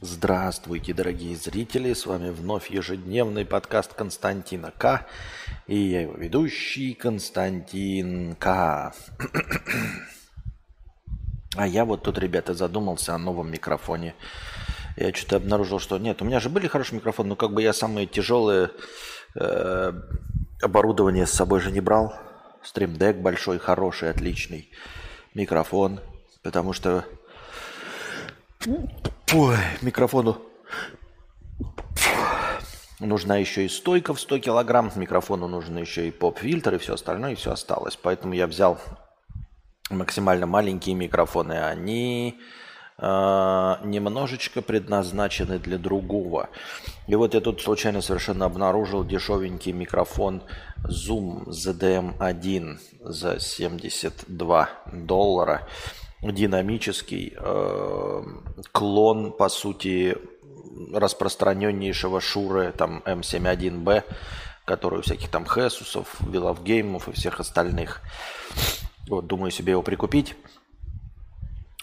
Здравствуйте, дорогие зрители! С вами вновь ежедневный подкаст Константина К. И я его ведущий Константин К. А я вот тут, ребята, задумался о новом микрофоне. Я что-то обнаружил, что нет, у меня же были хорошие микрофоны, но как бы я самые тяжелые э, оборудование с собой же не брал. Стримдек большой, хороший, отличный. Микрофон, потому что Ой, микрофону нужна еще и стойка в 100 килограмм, микрофону нужно еще и поп-фильтр и все остальное, и все осталось. Поэтому я взял максимально маленькие микрофоны. Они э, немножечко предназначены для другого. И вот я тут случайно совершенно обнаружил дешевенький микрофон Zoom ZDM1 за 72 доллара динамический э, клон, по сути, распространеннейшего Шуры, там М71Б, который у всяких там Хесусов, Виловгеймов и всех остальных. Вот, думаю себе его прикупить.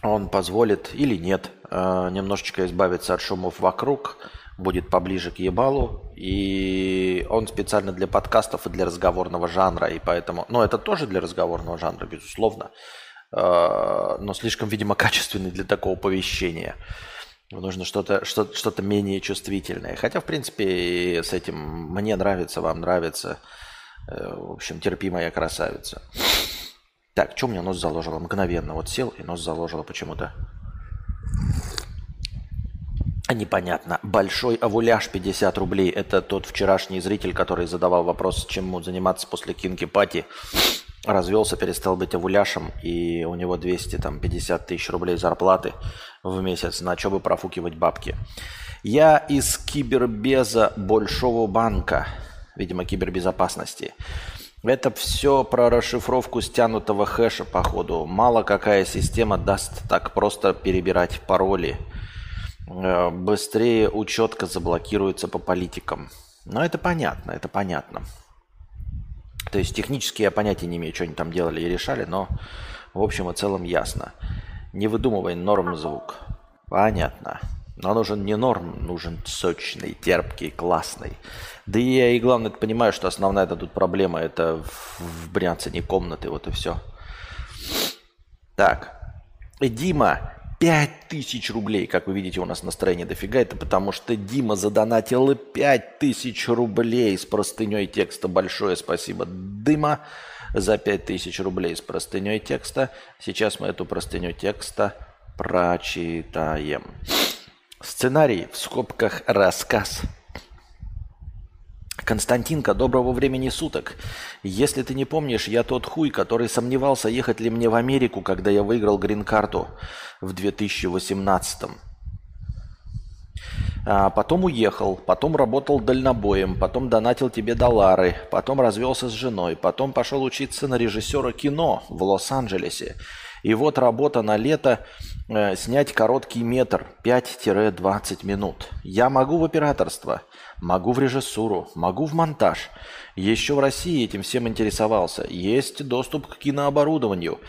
Он позволит или нет э, немножечко избавиться от шумов вокруг, будет поближе к ебалу, и он специально для подкастов и для разговорного жанра, и поэтому, ну это тоже для разговорного жанра, безусловно, но слишком, видимо, качественный для такого оповещения. Нужно что-то что, что менее чувствительное. Хотя, в принципе, с этим мне нравится, вам нравится. Э, в общем, терпимая красавица. Так, что у меня нос заложило? Мгновенно. Вот сел и нос заложило почему-то. Непонятно. Большой авуляж 50 рублей. Это тот вчерашний зритель, который задавал вопрос, чем заниматься после кинки пати развелся, перестал быть авуляшем, и у него 250 тысяч рублей зарплаты в месяц, на что бы профукивать бабки. Я из кибербеза Большого банка, видимо, кибербезопасности. Это все про расшифровку стянутого хэша, походу. Мало какая система даст так просто перебирать пароли. Э, быстрее учетка заблокируется по политикам. Но это понятно, это понятно. То есть технически я понятия не имею, что они там делали и решали, но в общем и целом ясно. Не выдумывай норм звук. Понятно. Но нужен не норм, нужен сочный, терпкий, классный. Да и я и главное понимаю, что основная тут проблема это в, в брянцане комнаты, вот и все. Так. Дима 5000 рублей. Как вы видите, у нас настроение дофига. Это потому что Дима задонатил 5000 рублей с простыней текста. Большое спасибо, Дима, за 5000 рублей с простыней текста. Сейчас мы эту простыню текста прочитаем. Сценарий в скобках рассказ – Константинка, доброго времени суток. Если ты не помнишь, я тот хуй, который сомневался, ехать ли мне в Америку, когда я выиграл грин-карту в 2018 -м. А потом уехал, потом работал дальнобоем, потом донатил тебе доллары, потом развелся с женой, потом пошел учиться на режиссера кино в Лос-Анджелесе. И вот работа на лето э, снять короткий метр 5-20 минут. Я могу в операторство – Могу в режиссуру, могу в монтаж. Еще в России этим всем интересовался. Есть доступ к кинооборудованию.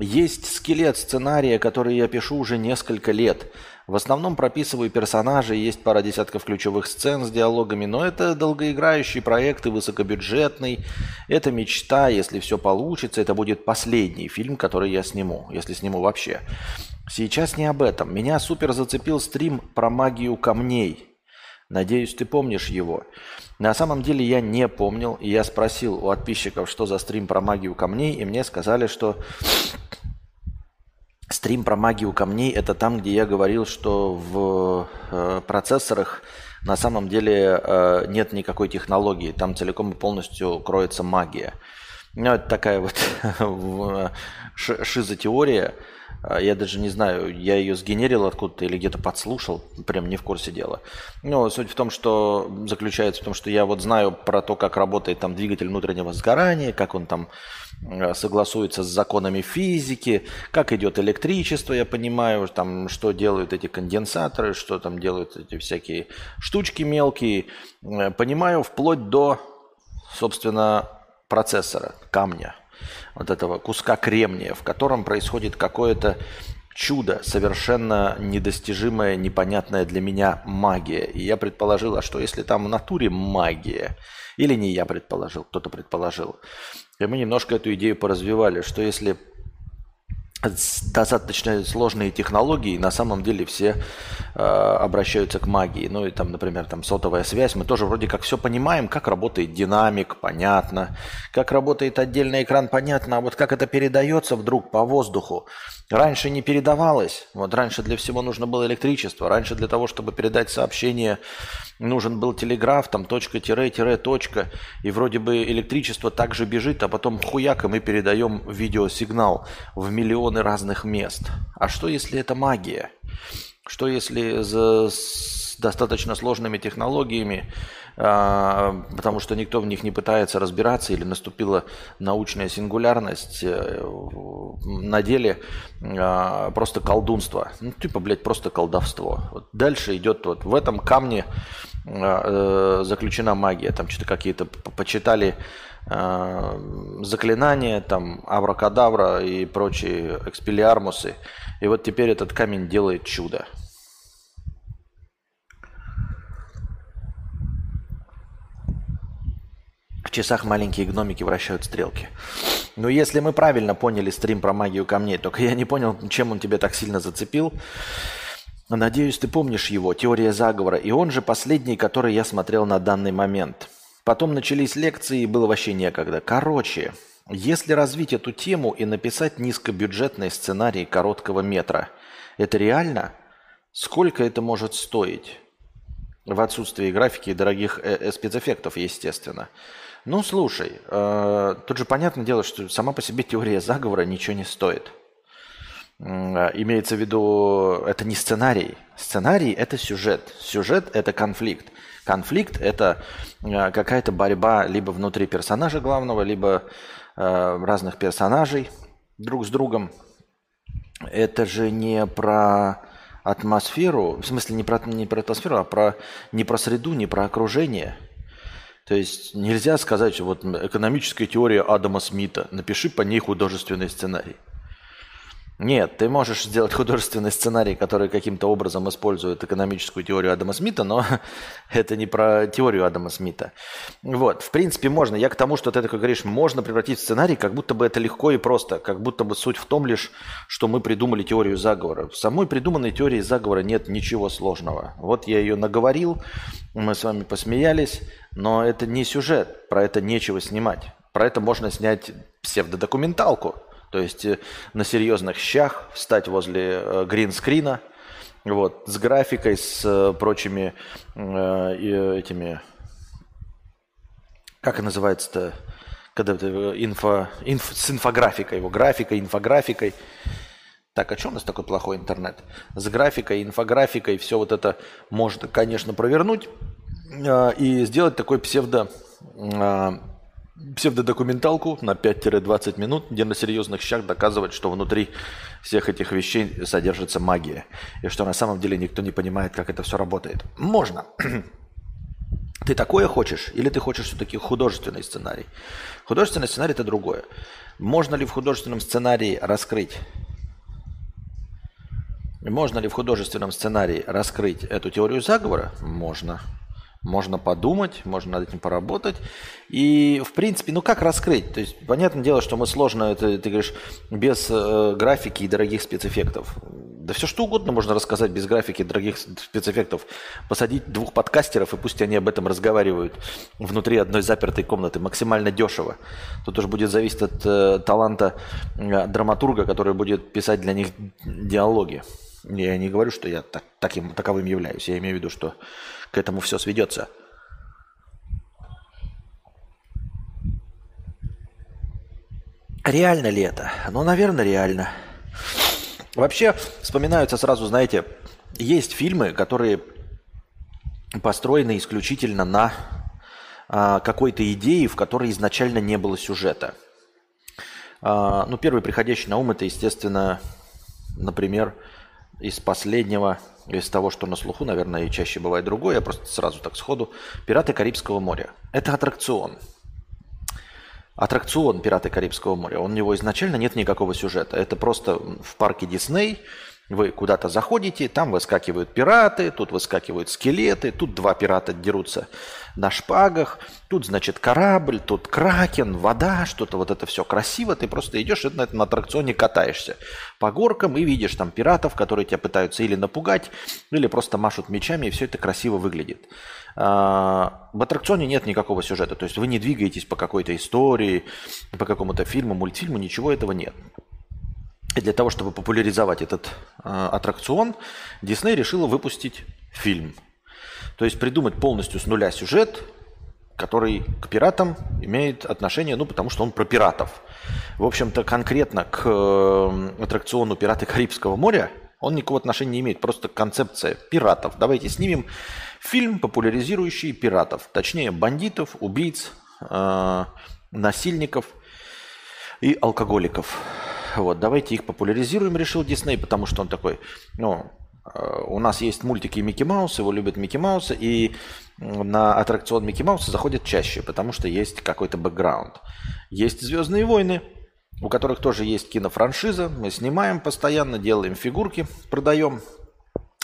Есть скелет сценария, который я пишу уже несколько лет. В основном прописываю персонажей, есть пара десятков ключевых сцен с диалогами, но это долгоиграющий проект и высокобюджетный. Это мечта, если все получится, это будет последний фильм, который я сниму, если сниму вообще. Сейчас не об этом. Меня супер зацепил стрим про магию камней – Надеюсь, ты помнишь его. На самом деле я не помнил, и я спросил у подписчиков, что за стрим про магию камней, и мне сказали, что стрим про магию камней – это там, где я говорил, что в э, процессорах на самом деле э, нет никакой технологии, там целиком и полностью кроется магия. Ну, это такая вот шизотеория, а, я даже не знаю, я ее сгенерил откуда-то или где-то подслушал, прям не в курсе дела. Но суть в том, что заключается в том, что я вот знаю про то, как работает там двигатель внутреннего сгорания, как он там а, согласуется с законами физики, как идет электричество, я понимаю, там, что делают эти конденсаторы, что там делают эти всякие штучки мелкие. Э, понимаю вплоть до, собственно, процессора, камня – вот этого куска кремния, в котором происходит какое-то чудо, совершенно недостижимая, непонятная для меня магия. И я предположил, а что если там в натуре магия? Или не я предположил, кто-то предположил. И мы немножко эту идею поразвивали, что если достаточно сложные технологии, на самом деле все э, обращаются к магии. Ну и там, например, там сотовая связь, мы тоже вроде как все понимаем, как работает динамик, понятно, как работает отдельный экран, понятно, а вот как это передается вдруг по воздуху, Раньше не передавалось. Вот раньше для всего нужно было электричество. Раньше для того, чтобы передать сообщение, нужен был телеграф, там точка, тире, тире, точка. И вроде бы электричество также бежит, а потом хуяк, и мы передаем видеосигнал в миллионы разных мест. А что если это магия? Что если за, достаточно сложными технологиями а, потому что никто в них не пытается разбираться или наступила научная сингулярность. Э, на деле а, просто колдунство. Ну, типа, блядь, просто колдовство. Вот дальше идет вот в этом камне а, э, заключена магия. Там что-то какие-то почитали заклинания, там, абракадабра и прочие экспелиармусы. И вот теперь этот камень делает чудо. В часах маленькие гномики вращают стрелки. Но если мы правильно поняли стрим про магию камней, только я не понял, чем он тебя так сильно зацепил. Надеюсь, ты помнишь его, теория заговора. И он же последний, который я смотрел на данный момент. Потом начались лекции, и было вообще некогда. Короче, если развить эту тему и написать низкобюджетный сценарий короткого метра, это реально? Сколько это может стоить? В отсутствии графики и дорогих э -э спецэффектов, естественно. Ну, слушай, э, тут же понятное дело, что сама по себе теория заговора ничего не стоит. Э, имеется в виду, это не сценарий. Сценарий – это сюжет. Сюжет – это конфликт. Конфликт – это э, какая-то борьба либо внутри персонажа главного, либо э, разных персонажей друг с другом. Это же не про атмосферу, в смысле не про, не про атмосферу, а про, не про среду, не про окружение – то есть нельзя сказать, вот экономическая теория Адама Смита, напиши по ней художественный сценарий. Нет, ты можешь сделать художественный сценарий, который каким-то образом использует экономическую теорию Адама Смита, но это не про теорию Адама Смита. Вот, в принципе, можно. Я к тому, что ты такой говоришь, можно превратить в сценарий, как будто бы это легко и просто, как будто бы суть в том лишь, что мы придумали теорию заговора. В самой придуманной теории заговора нет ничего сложного. Вот я ее наговорил, мы с вами посмеялись, но это не сюжет, про это нечего снимать. Про это можно снять псевдодокументалку – то есть э, на серьезных щах встать возле э, гринскрина, вот, с графикой, с э, прочими э, этими, как называется-то, когда инфо, инф, с инфографикой, его графикой, инфографикой. Так, а что у нас такой плохой интернет? С графикой, инфографикой все вот это можно, конечно, провернуть э, и сделать такой псевдо э, псевдодокументалку на 5-20 минут, где на серьезных щах доказывать, что внутри всех этих вещей содержится магия. И что на самом деле никто не понимает, как это все работает. Можно. Ты такое хочешь? Или ты хочешь все-таки художественный сценарий? Художественный сценарий – это другое. Можно ли в художественном сценарии раскрыть можно ли в художественном сценарии раскрыть эту теорию заговора? Можно. Можно подумать, можно над этим поработать. И, в принципе, ну как раскрыть? То есть, понятное дело, что мы сложно, это, ты говоришь, без э, графики и дорогих спецэффектов. Да все что угодно можно рассказать без графики и дорогих спецэффектов. Посадить двух подкастеров, и пусть они об этом разговаривают внутри одной запертой комнаты. Максимально дешево. Тут уже будет зависеть от э, таланта э, драматурга, который будет писать для них диалоги. Я не говорю, что я так, таким, таковым являюсь. Я имею в виду, что к этому все сведется. Реально ли это? Ну, наверное, реально. Вообще, вспоминаются сразу, знаете, есть фильмы, которые построены исключительно на а, какой-то идее, в которой изначально не было сюжета. А, ну, первый приходящий на ум это, естественно, например, из последнего из того, что на слуху, наверное, и чаще бывает другое, я просто сразу так сходу. «Пираты Карибского моря». Это аттракцион. аттракцион «Пираты Карибского моря». У него изначально нет никакого сюжета. Это просто в парке Дисней вы куда-то заходите, там выскакивают пираты, тут выскакивают скелеты, тут два пирата дерутся на шпагах, тут, значит, корабль, тут кракен, вода, что-то вот это все красиво. Ты просто идешь на этом аттракционе катаешься по горкам и видишь там пиратов, которые тебя пытаются или напугать, или просто машут мечами, и все это красиво выглядит. А, в аттракционе нет никакого сюжета, то есть вы не двигаетесь по какой-то истории, по какому-то фильму, мультфильму, ничего этого нет. И для того, чтобы популяризовать этот э, аттракцион, Дисней решила выпустить фильм. То есть придумать полностью с нуля сюжет, который к пиратам имеет отношение, ну, потому что он про пиратов. В общем-то, конкретно к э, аттракциону «Пираты Карибского моря» он никакого отношения не имеет. Просто концепция пиратов. Давайте снимем фильм, популяризирующий пиратов. Точнее, бандитов, убийц, э, насильников и алкоголиков. Вот, давайте их популяризируем, решил Дисней, потому что он такой, ну, у нас есть мультики Микки Маус, его любят Микки Мауса, и на аттракцион Микки Мауса заходят чаще, потому что есть какой-то бэкграунд. Есть «Звездные войны», у которых тоже есть кинофраншиза, мы снимаем постоянно, делаем фигурки, продаем,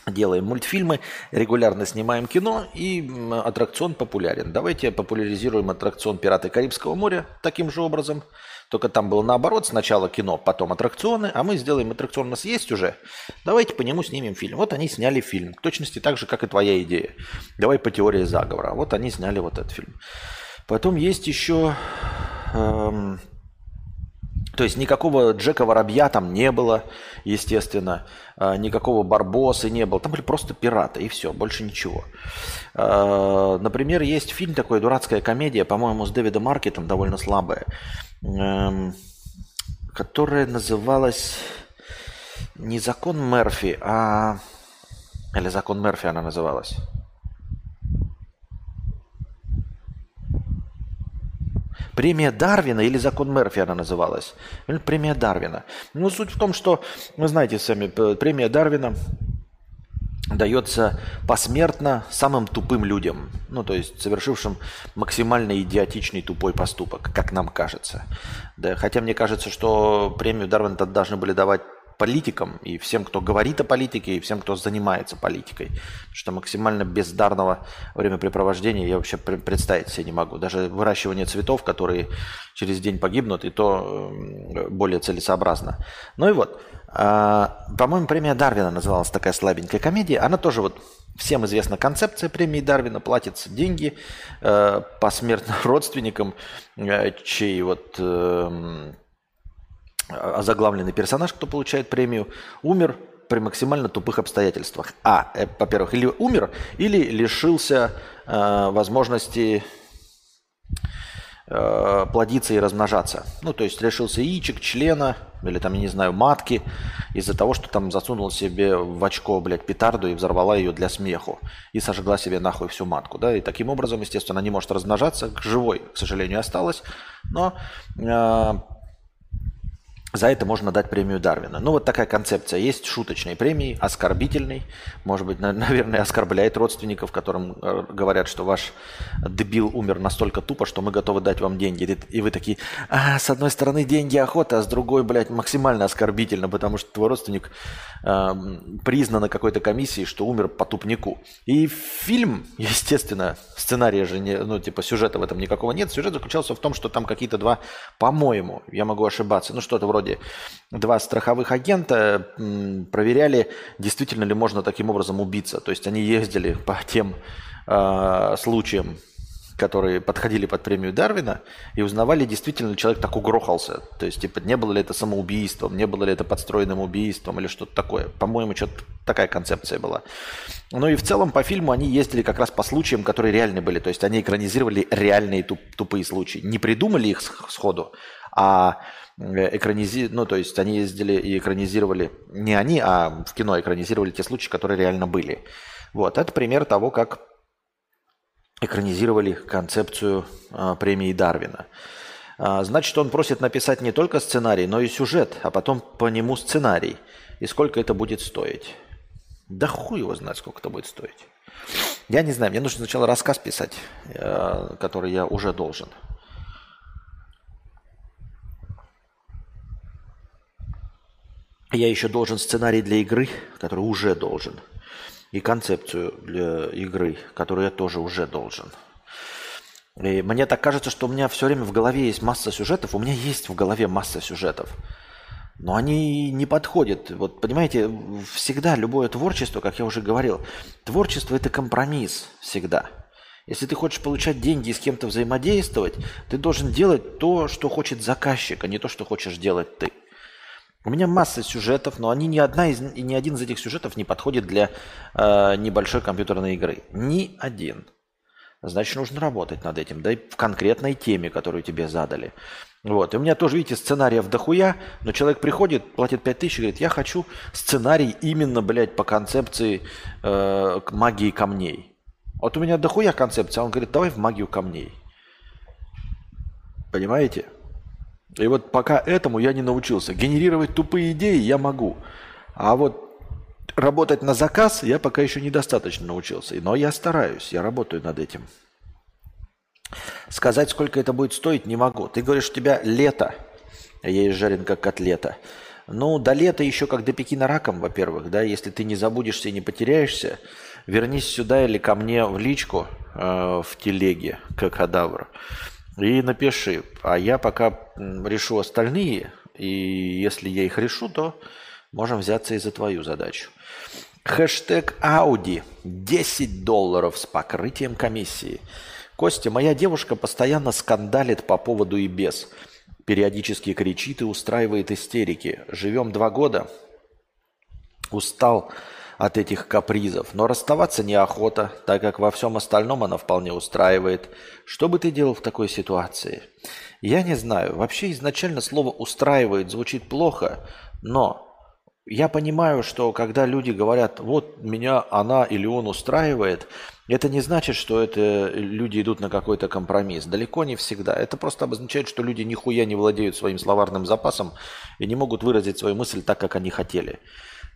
делаем мультфильмы, регулярно снимаем кино, и аттракцион популярен. Давайте популяризируем аттракцион «Пираты Карибского моря» таким же образом – только там было наоборот, сначала кино, потом аттракционы, а мы сделаем аттракцион, у нас есть уже, давайте по нему снимем фильм. Вот они сняли фильм, в точности так же, как и твоя идея. Давай по теории заговора. Вот они сняли вот этот фильм. Потом есть еще... Эм, то есть никакого Джека Воробья там не было, естественно. Э, никакого Барбоса не было. Там были просто пираты, и все, больше ничего. Э, например, есть фильм такой, дурацкая комедия, по-моему, с Дэвидом Маркетом, довольно слабая которая называлась не закон Мерфи, а... Или закон Мерфи она называлась. Премия Дарвина или закон Мерфи она называлась. Премия Дарвина. Ну, суть в том, что, вы знаете сами, премия Дарвина дается посмертно самым тупым людям, ну то есть совершившим максимально идиотичный тупой поступок, как нам кажется. Да, хотя мне кажется, что премию Дарвина должны были давать политикам и всем, кто говорит о политике, и всем, кто занимается политикой. Что максимально бездарного времяпрепровождения я вообще представить себе не могу. Даже выращивание цветов, которые через день погибнут, и то более целесообразно. Ну и вот, а, по-моему, премия Дарвина называлась такая слабенькая комедия. Она тоже вот всем известна концепция премии Дарвина. Платятся деньги э, посмертно родственникам, э, чей вот э, озаглавленный персонаж, кто получает премию, умер при максимально тупых обстоятельствах. А, э, во-первых, или умер, или лишился э, возможности э, плодиться и размножаться. Ну, то есть лишился яичек, члена, или там, я не знаю, матки, из-за того, что там засунул себе в очко, блядь, петарду и взорвала ее для смеху. И сожгла себе нахуй всю матку, да, и таким образом, естественно, она не может размножаться, живой, к сожалению, осталась, но э, за это можно дать премию Дарвина. Ну, вот такая концепция. Есть шуточные премии, оскорбительный. Может быть, наверное, оскорбляет родственников, которым э, говорят, что ваш дебил умер настолько тупо, что мы готовы дать вам деньги. И вы такие, а, с одной стороны деньги охота, а с другой, блядь, максимально оскорбительно, потому что твой родственник э, признан на какой-то комиссии, что умер по тупнику. И фильм, естественно, сценария же, не, ну, типа сюжета в этом никакого нет. Сюжет заключался в том, что там какие-то два, по-моему, я могу ошибаться, ну, что-то вроде вроде два страховых агента проверяли, действительно ли можно таким образом убиться. То есть они ездили по тем э, случаям, которые подходили под премию Дарвина, и узнавали, действительно ли человек так угрохался. То есть, типа, не было ли это самоубийством, не было ли это подстроенным убийством или что-то такое. По-моему, что-то такая концепция была. Ну и в целом по фильму они ездили как раз по случаям, которые реальны были. То есть они экранизировали реальные туп- тупые случаи. Не придумали их сходу, а Э, экранизи... ну, то есть они ездили и экранизировали, не они, а в кино экранизировали те случаи, которые реально были. Вот, это пример того, как экранизировали концепцию а, премии Дарвина. А, значит, он просит написать не только сценарий, но и сюжет, а потом по нему сценарий. И сколько это будет стоить? Да хуй его знает, сколько это будет стоить. Я не знаю, мне нужно сначала рассказ писать, э, который я уже должен. Я еще должен сценарий для игры, который уже должен, и концепцию для игры, которую я тоже уже должен. И мне так кажется, что у меня все время в голове есть масса сюжетов. У меня есть в голове масса сюжетов. Но они не подходят. Вот понимаете, всегда любое творчество, как я уже говорил, творчество это компромисс всегда. Если ты хочешь получать деньги и с кем-то взаимодействовать, ты должен делать то, что хочет заказчик, а не то, что хочешь делать ты. У меня масса сюжетов, но они ни одна из ни один из этих сюжетов не подходит для э, небольшой компьютерной игры. Ни один. Значит, нужно работать над этим, да и в конкретной теме, которую тебе задали. Вот. И у меня тоже, видите, сценариев дохуя, но человек приходит, платит 5 тысяч и говорит, я хочу сценарий именно, блядь, по концепции э, магии камней. Вот у меня дохуя концепция, он говорит, давай в магию камней. Понимаете? И вот пока этому я не научился. Генерировать тупые идеи я могу. А вот работать на заказ я пока еще недостаточно научился. Но я стараюсь, я работаю над этим. Сказать, сколько это будет стоить, не могу. Ты говоришь, у тебя лето. Я есть жарен как котлета. Ну, до лета еще как до Пекина раком, во-первых, да, если ты не забудешься и не потеряешься, вернись сюда или ко мне в личку э, в телеге, как кадавр, и напиши. А я пока решу остальные, и если я их решу, то можем взяться и за твою задачу. Хэштег Ауди 10 долларов с покрытием комиссии. Костя, моя девушка постоянно скандалит по поводу и без. Периодически кричит и устраивает истерики. Живем два года. Устал от этих капризов. Но расставаться неохота, так как во всем остальном она вполне устраивает. Что бы ты делал в такой ситуации? Я не знаю. Вообще изначально слово «устраивает» звучит плохо, но я понимаю, что когда люди говорят, вот меня она или он устраивает, это не значит, что это люди идут на какой-то компромисс. Далеко не всегда. Это просто обозначает, что люди нихуя не владеют своим словарным запасом и не могут выразить свою мысль так, как они хотели.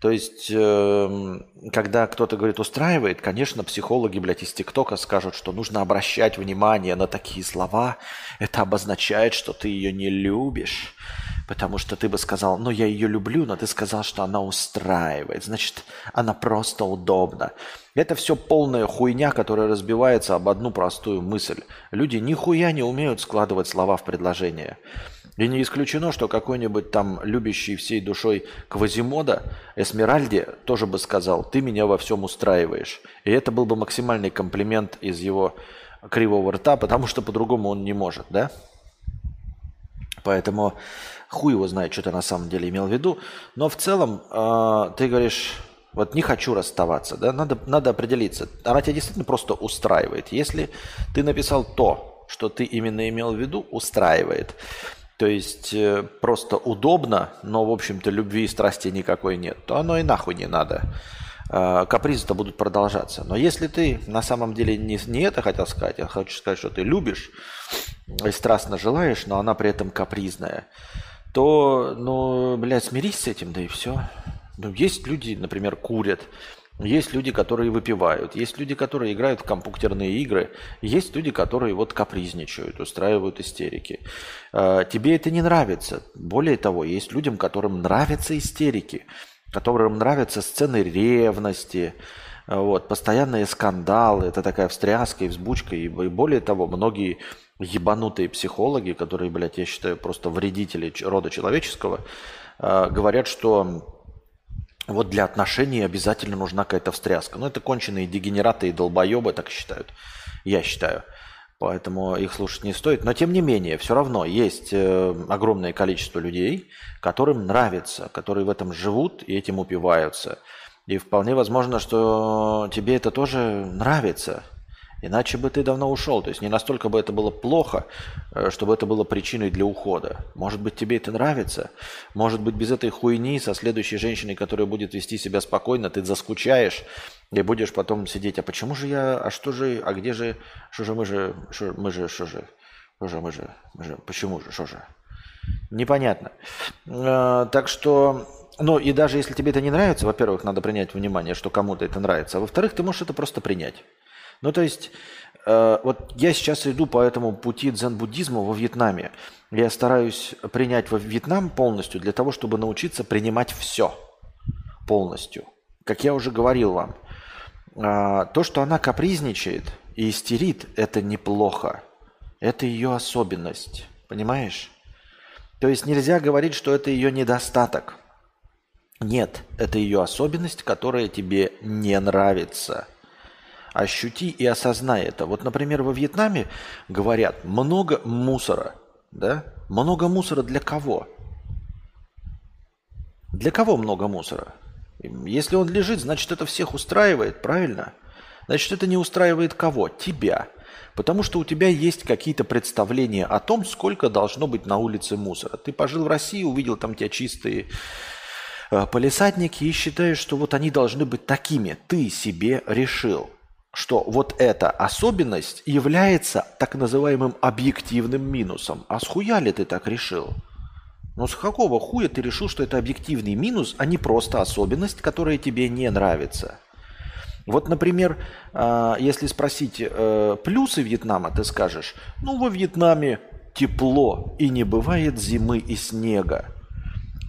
То есть, эм, когда кто-то говорит устраивает, конечно, психологи, блядь, из ТикТока скажут, что нужно обращать внимание на такие слова. Это обозначает, что ты ее не любишь. Потому что ты бы сказал, ну я ее люблю, но ты сказал, что она устраивает. Значит, она просто удобна. Это все полная хуйня, которая разбивается об одну простую мысль. Люди нихуя не умеют складывать слова в предложения. И не исключено, что какой-нибудь там любящий всей душой Квазимода Эсмеральде тоже бы сказал, ты меня во всем устраиваешь. И это был бы максимальный комплимент из его кривого рта, потому что по-другому он не может, да? Поэтому хуй его знает, что ты на самом деле имел в виду. Но в целом э, ты говоришь, вот не хочу расставаться, да, надо, надо определиться. Она тебя действительно просто устраивает. Если ты написал то, что ты именно имел в виду, устраивает. То есть э, просто удобно, но, в общем-то, любви и страсти никакой нет, то оно и нахуй не надо. Э, капризы-то будут продолжаться. Но если ты на самом деле не, не это хотел сказать, я хочу сказать, что ты любишь и страстно желаешь, но она при этом капризная, то, ну, блядь, смирись с этим, да и все. Ну, есть люди, например, курят, есть люди, которые выпивают, есть люди, которые играют в компьютерные игры, есть люди, которые вот капризничают, устраивают истерики. А, тебе это не нравится. Более того, есть людям, которым нравятся истерики, которым нравятся сцены ревности, вот, постоянные скандалы, это такая встряска и взбучка. И более того, многие ебанутые психологи, которые, блядь, я считаю, просто вредители рода человеческого, а, говорят, что вот для отношений обязательно нужна какая-то встряска. Ну, это конченые дегенераты и долбоебы так считают. Я считаю. Поэтому их слушать не стоит. Но тем не менее, все равно есть э, огромное количество людей, которым нравится, которые в этом живут и этим упиваются. И вполне возможно, что тебе это тоже нравится. Иначе бы ты давно ушел. То есть не настолько бы это было плохо, э, чтобы это было причиной для ухода. Может быть, тебе это нравится. Может быть, без этой хуйни со следующей женщиной, которая будет вести себя спокойно, ты заскучаешь и будешь потом сидеть. А почему же я, а что же, а где же, что же мы же, что, мы же, что же, что же, мы же, мы же, почему же, что же? Непонятно. Э, так что ну и даже если тебе это не нравится, во-первых, надо принять внимание, что кому-то это нравится, а во-вторых, ты можешь это просто принять. Ну, то есть Э, вот я сейчас иду по этому пути дзен-буддизма во Вьетнаме. Я стараюсь принять во Вьетнам полностью для того, чтобы научиться принимать все полностью. Как я уже говорил вам, э, то, что она капризничает и истерит, это неплохо. Это ее особенность. Понимаешь? То есть нельзя говорить, что это ее недостаток. Нет, это ее особенность, которая тебе не нравится. Ощути и осознай это. Вот, например, во Вьетнаме говорят много мусора. Да? Много мусора для кого? Для кого много мусора? Если он лежит, значит это всех устраивает, правильно? Значит это не устраивает кого? Тебя. Потому что у тебя есть какие-то представления о том, сколько должно быть на улице мусора. Ты пожил в России, увидел там те чистые э, полисадники и считаешь, что вот они должны быть такими. Ты себе решил, что вот эта особенность является так называемым объективным минусом. А с хуя ли ты так решил? Ну с какого хуя ты решил, что это объективный минус, а не просто особенность, которая тебе не нравится? Вот, например, а, если спросить э, плюсы Вьетнама, ты скажешь, ну, во Вьетнаме тепло и не бывает зимы и снега.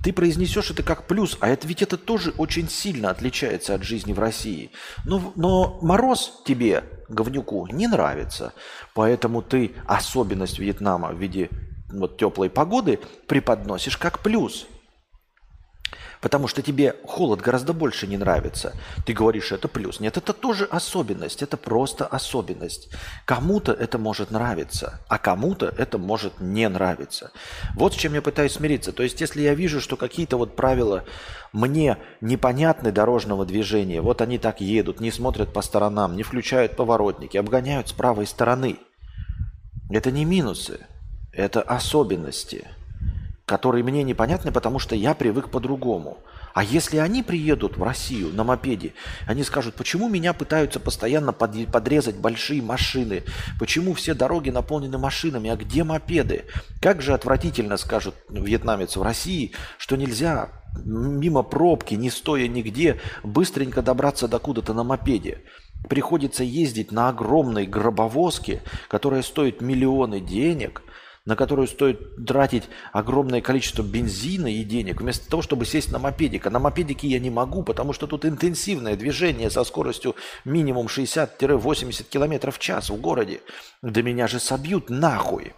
Ты произнесешь это как плюс, а это ведь это тоже очень сильно отличается от жизни в России. Но, но мороз тебе, говнюку, не нравится. Поэтому ты особенность Вьетнама в виде вот теплой погоды преподносишь как плюс – потому что тебе холод гораздо больше не нравится. Ты говоришь, это плюс. Нет, это тоже особенность, это просто особенность. Кому-то это может нравиться, а кому-то это может не нравиться. Вот с чем я пытаюсь смириться. То есть, если я вижу, что какие-то вот правила мне непонятны дорожного движения, вот они так едут, не смотрят по сторонам, не включают поворотники, обгоняют с правой стороны. Это не минусы, это особенности – которые мне непонятны, потому что я привык по-другому. А если они приедут в Россию на мопеде, они скажут, почему меня пытаются постоянно подрезать большие машины, почему все дороги наполнены машинами, а где мопеды? Как же отвратительно, скажут вьетнамец в России, что нельзя мимо пробки, не стоя нигде, быстренько добраться до куда-то на мопеде. Приходится ездить на огромной гробовозке, которая стоит миллионы денег – на которую стоит тратить огромное количество бензина и денег, вместо того, чтобы сесть на мопедик. А на мопедике я не могу, потому что тут интенсивное движение со скоростью минимум 60-80 км в час в городе. Да меня же собьют нахуй.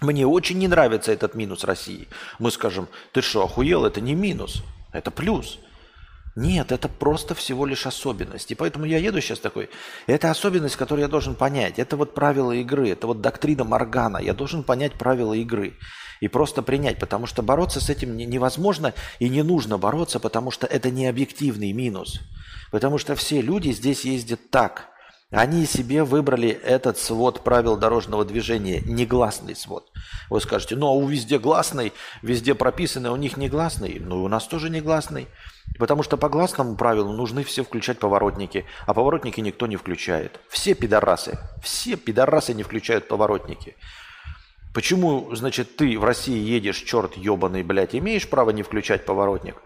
Мне очень не нравится этот минус России. Мы скажем, ты что, охуел? Это не минус, это плюс. Нет, это просто всего лишь особенность. И поэтому я еду сейчас такой. Это особенность, которую я должен понять. Это вот правила игры, это вот доктрина Моргана. Я должен понять правила игры и просто принять, потому что бороться с этим невозможно и не нужно бороться, потому что это не объективный минус. Потому что все люди здесь ездят так. Они себе выбрали этот свод правил дорожного движения, негласный свод. Вы скажете, ну а у везде гласный, везде прописанный, у них негласный. Ну у нас тоже негласный. Потому что по гласному правилу нужны все включать поворотники, а поворотники никто не включает. Все пидорасы, все пидорасы не включают поворотники. Почему, значит, ты в России едешь, черт ебаный, блядь, имеешь право не включать поворотник,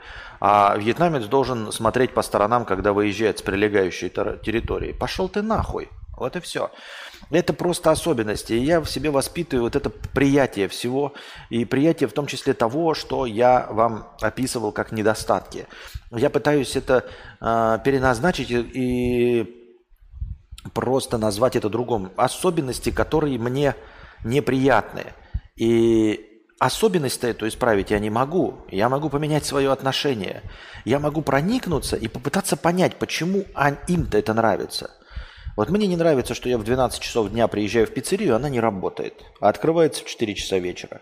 а вьетнамец должен смотреть по сторонам, когда выезжает с прилегающей территории? Пошел ты нахуй. Вот и все. Это просто особенности. И я в себе воспитываю вот это приятие всего. И приятие в том числе того, что я вам описывал как недостатки. Я пытаюсь это э, переназначить и просто назвать это другом. Особенности, которые мне неприятны. И особенность эту исправить я не могу. Я могу поменять свое отношение. Я могу проникнуться и попытаться понять, почему им-то это нравится – вот мне не нравится, что я в 12 часов дня приезжаю в пиццерию, она не работает, а открывается в 4 часа вечера.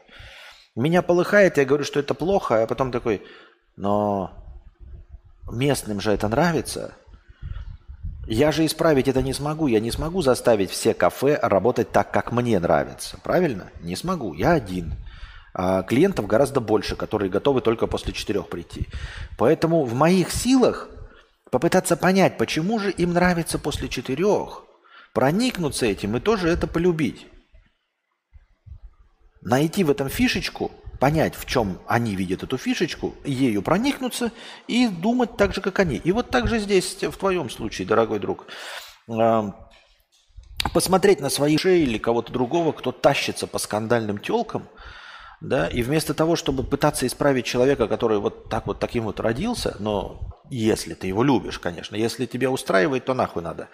Меня полыхает, я говорю, что это плохо, а потом такой, но местным же это нравится. Я же исправить это не смогу. Я не смогу заставить все кафе работать так, как мне нравится. Правильно? Не смогу. Я один. А клиентов гораздо больше, которые готовы только после четырех прийти. Поэтому в моих силах Попытаться понять, почему же им нравится после четырех, проникнуться этим и тоже это полюбить. Найти в этом фишечку, понять, в чем они видят эту фишечку, ею проникнуться и думать так же, как они. И вот так же здесь, в твоем случае, дорогой друг. посмотреть на свои шеи или кого-то другого, кто тащится по скандальным телкам, да, и вместо того, чтобы пытаться исправить человека, который вот так вот таким вот родился, но если ты его любишь, конечно, если тебя устраивает, то нахуй надо.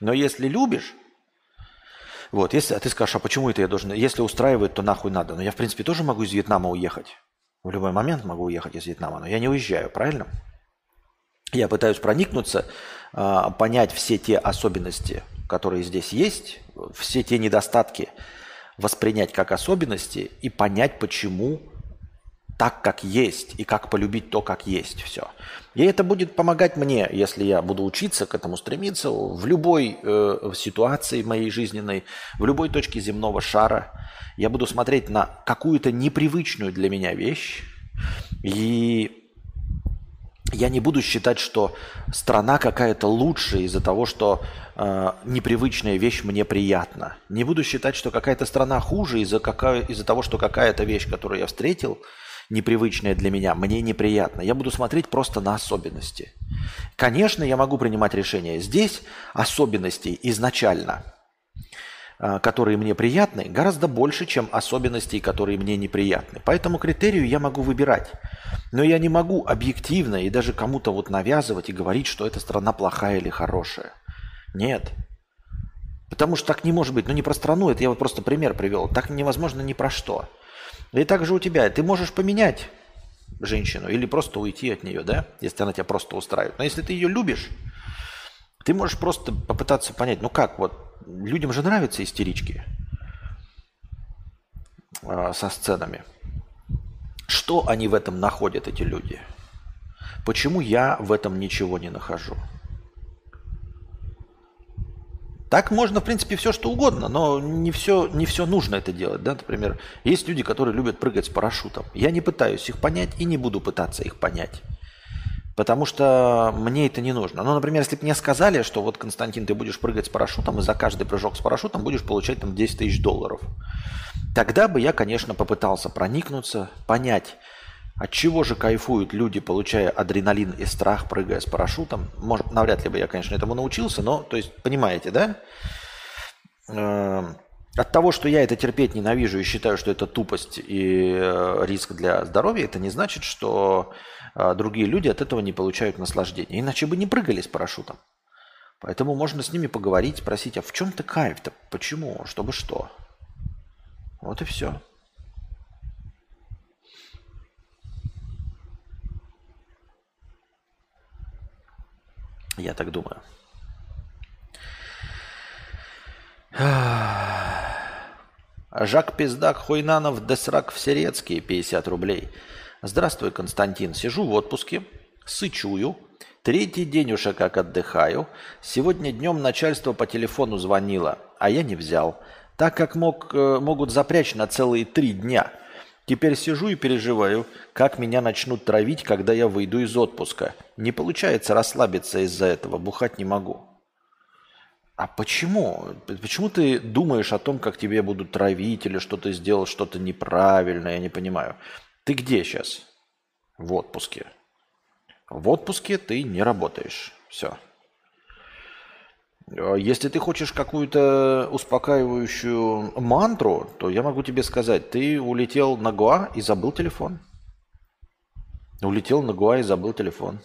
Но если любишь, вот, если, а ты скажешь, а почему это я должен, если устраивает, то нахуй надо. Но я, в принципе, тоже могу из Вьетнама уехать. В любой момент могу уехать из Вьетнама, но я не уезжаю, правильно? Я пытаюсь проникнуться, а, понять все те особенности, которые здесь есть, все те недостатки воспринять как особенности и понять, почему так, как есть, и как полюбить то, как есть все. И это будет помогать мне, если я буду учиться к этому стремиться в любой э, ситуации моей жизненной, в любой точке земного шара. Я буду смотреть на какую-то непривычную для меня вещь и я не буду считать, что страна какая-то лучше из-за того, что э, непривычная вещь мне приятна. Не буду считать, что какая-то страна хуже из-за какая, из того, что какая-то вещь, которую я встретил, непривычная для меня, мне неприятна. Я буду смотреть просто на особенности. Конечно, я могу принимать решения. Здесь особенностей изначально – а, которые мне приятны, гораздо больше, чем особенностей, которые мне неприятны. По этому критерию я могу выбирать. Но я не могу объективно и даже кому-то вот навязывать и говорить, что эта страна плохая или хорошая. Нет. Потому что так не может быть. Ну не про страну, это я вот просто пример привел. Так невозможно ни про что. И также у тебя. Ты можешь поменять женщину или просто уйти от нее, да, если она тебя просто устраивает. Но если ты ее любишь, ты можешь просто попытаться понять, ну как, вот людям же нравятся истерички э, со сценами. Что они в этом находят, эти люди? Почему я в этом ничего не нахожу? Так можно, в принципе, все что угодно, но не все, не все нужно это делать. Да? Например, есть люди, которые любят прыгать с парашютом. Я не пытаюсь их понять и не буду пытаться их понять. Потому что мне это не нужно. Ну, например, если бы мне сказали, что вот, Константин, ты будешь прыгать с парашютом, и за каждый прыжок с парашютом будешь получать там 10 тысяч долларов. Тогда бы я, конечно, попытался проникнуться, понять, от чего же кайфуют люди, получая адреналин и страх, прыгая с парашютом. Может, навряд ли бы я, конечно, этому научился, но, то есть, понимаете, да? Эм, от того, что я это терпеть ненавижу и считаю, что это тупость и э, риск для здоровья, это не значит, что а другие люди от этого не получают наслаждения. Иначе бы не прыгали с парашютом. Поэтому можно с ними поговорить, спросить, а в чем ты кайф-то? Почему? Чтобы что? Вот и все. Я так думаю. Жак Пиздак Хуйнанов Десрак Всерецкий 50 рублей. Здравствуй, Константин. Сижу в отпуске, сычую. Третий день уже как отдыхаю. Сегодня днем начальство по телефону звонило, а я не взял, так как мог, э, могут запрячь на целые три дня. Теперь сижу и переживаю, как меня начнут травить, когда я выйду из отпуска. Не получается расслабиться из-за этого, бухать не могу. А почему? Почему ты думаешь о том, как тебе будут травить или что ты сделал что-то неправильно, я не понимаю. Ты где сейчас? В отпуске. В отпуске ты не работаешь. Все. А если ты хочешь какую-то успокаивающую мантру, то я могу тебе сказать, ты улетел на Гуа и забыл телефон. Улетел на Гуа и забыл телефон.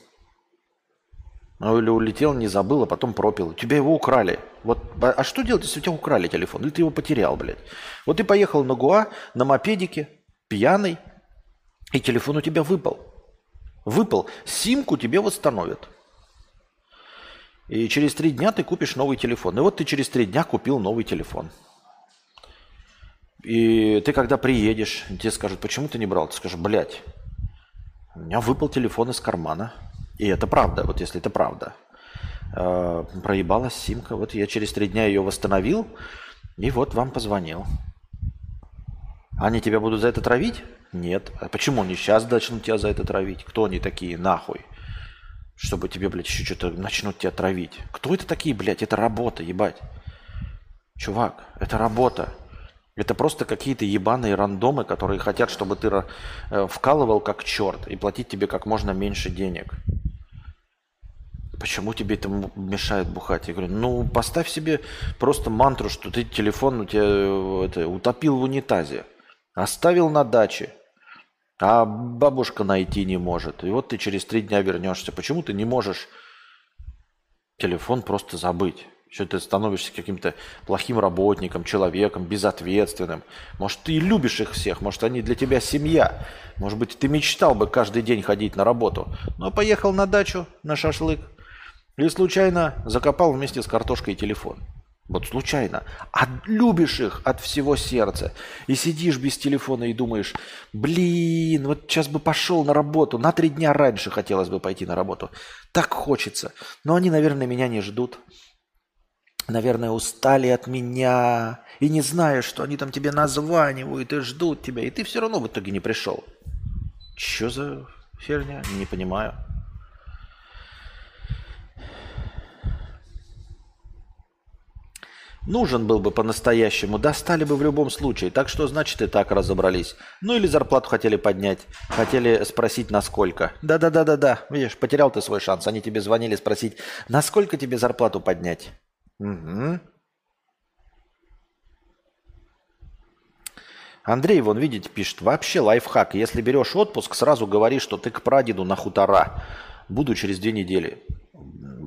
Ну или улетел, не забыл, а потом пропил. Тебя его украли. Вот, а, а что делать, если у тебя украли телефон? Или ты его потерял, блядь? Вот ты поехал на Гуа на мопедике, пьяный, и телефон у тебя выпал. Выпал. Симку тебе восстановят. И через три дня ты купишь новый телефон. И вот ты через три дня купил новый телефон. И ты когда приедешь, тебе скажут, почему ты не брал? Ты скажешь, блядь, у меня выпал телефон из кармана. И это правда, вот если это правда. Э, проебалась симка. Вот я через три дня ее восстановил, и вот вам позвонил. Они тебя будут за это травить? Нет. А почему они сейчас начнут тебя за это травить? Кто они такие, нахуй? Чтобы тебе, блядь, еще что-то начнут тебя травить. Кто это такие, блядь? Это работа, ебать. Чувак, это работа. Это просто какие-то ебаные рандомы, которые хотят, чтобы ты э, вкалывал как черт и платить тебе как можно меньше денег. Почему тебе это мешает бухать? Я говорю, ну поставь себе просто мантру, что ты телефон у тебя э, это, утопил в унитазе, оставил на даче, а бабушка найти не может. И вот ты через три дня вернешься. Почему ты не можешь телефон просто забыть? Что ты становишься каким-то плохим работником, человеком, безответственным. Может, ты и любишь их всех, может, они для тебя семья. Может быть, ты мечтал бы каждый день ходить на работу, но поехал на дачу, на шашлык, и случайно закопал вместе с картошкой телефон. Вот случайно. А любишь их от всего сердца. И сидишь без телефона и думаешь, блин, вот сейчас бы пошел на работу. На три дня раньше хотелось бы пойти на работу. Так хочется. Но они, наверное, меня не ждут. Наверное, устали от меня. И не знаешь, что они там тебе названивают и ждут тебя. И ты все равно в итоге не пришел. Что за херня? Не понимаю. Нужен был бы по-настоящему, достали бы в любом случае. Так что, значит, и так разобрались. Ну или зарплату хотели поднять. Хотели спросить, насколько. Да-да-да-да-да. Видишь, потерял ты свой шанс. Они тебе звонили спросить, насколько тебе зарплату поднять. Угу. Андрей, вон, видите, пишет, вообще лайфхак. Если берешь отпуск, сразу говори, что ты к прадеду на хутора. Буду через две недели.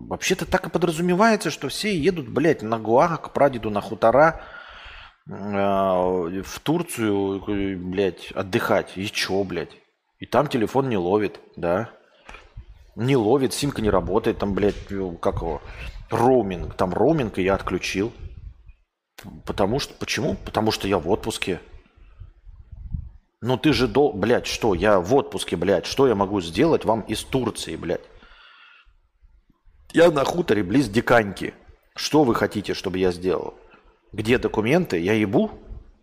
Вообще-то так и подразумевается, что все едут, блядь, на Гуа, к прадеду на хутора, э, в Турцию, блядь, отдыхать. И чё, блядь? И там телефон не ловит, да? Не ловит, симка не работает, там, блядь, как его, роуминг. Там роуминг, и я отключил. Потому что, почему? Потому что я в отпуске. Ну ты же, дол... блядь, что? Я в отпуске, блядь. Что я могу сделать вам из Турции, блядь? Я на хуторе близ Диканьки. Что вы хотите, чтобы я сделал? Где документы? Я ебу?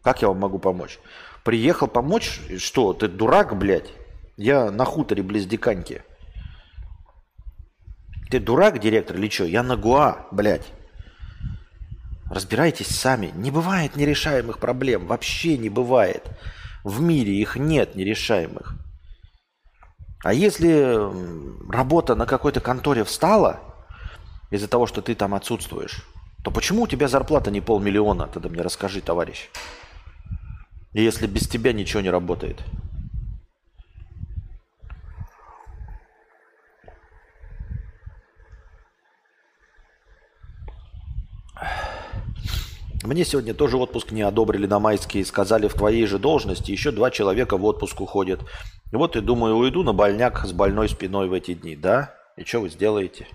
Как я вам могу помочь? Приехал помочь? Что, ты дурак, блядь? Я на хуторе близ Диканьки. Ты дурак, директор, или что? Я на Гуа, блядь. Разбирайтесь сами. Не бывает нерешаемых проблем. Вообще не бывает. В мире их нет нерешаемых. А если работа на какой-то конторе встала – из-за того, что ты там отсутствуешь, то почему у тебя зарплата не полмиллиона? Тогда мне расскажи, товарищ. Если без тебя ничего не работает. Мне сегодня тоже отпуск не одобрили на майские. Сказали, в твоей же должности еще два человека в отпуск уходят. И вот и думаю, уйду на больняк с больной спиной в эти дни. Да? И что вы сделаете?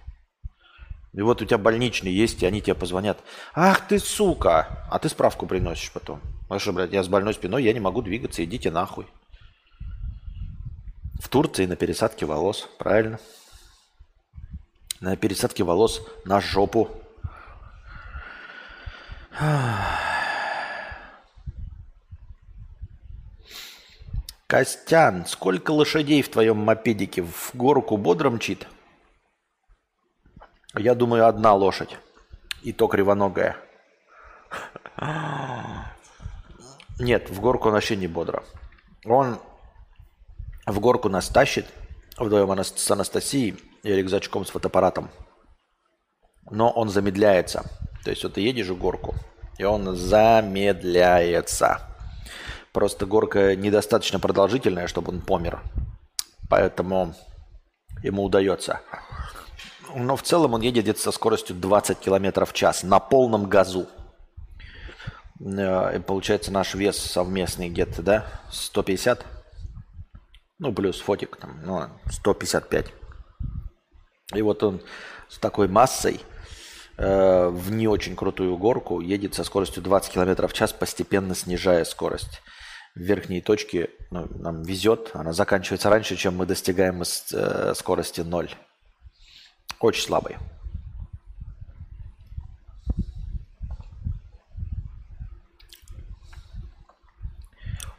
И вот у тебя больничный есть, и они тебе позвонят. Ах ты сука! А ты справку приносишь потом. Потому что, блядь, я с больной спиной, я не могу двигаться, идите нахуй. В Турции на пересадке волос, правильно? На пересадке волос на жопу. Костян, сколько лошадей в твоем мопедике? В горку бодро мчит? Я думаю, одна лошадь. И то кривоногая. Нет, в горку он вообще не бодро. Он в горку нас тащит вдвоем с Анастасией и рюкзачком с фотоаппаратом. Но он замедляется. То есть вот ты едешь в горку, и он замедляется. Просто горка недостаточно продолжительная, чтобы он помер. Поэтому ему удается. Но в целом он едет где-то со скоростью 20 км в час на полном газу. Э, и получается наш вес совместный где-то, да, 150. Ну, плюс фотик там, ну, 155. И вот он с такой массой э, в не очень крутую горку едет со скоростью 20 км в час, постепенно снижая скорость. В верхней точке ну, нам везет, она заканчивается раньше, чем мы достигаем э, скорости 0. Очень слабый.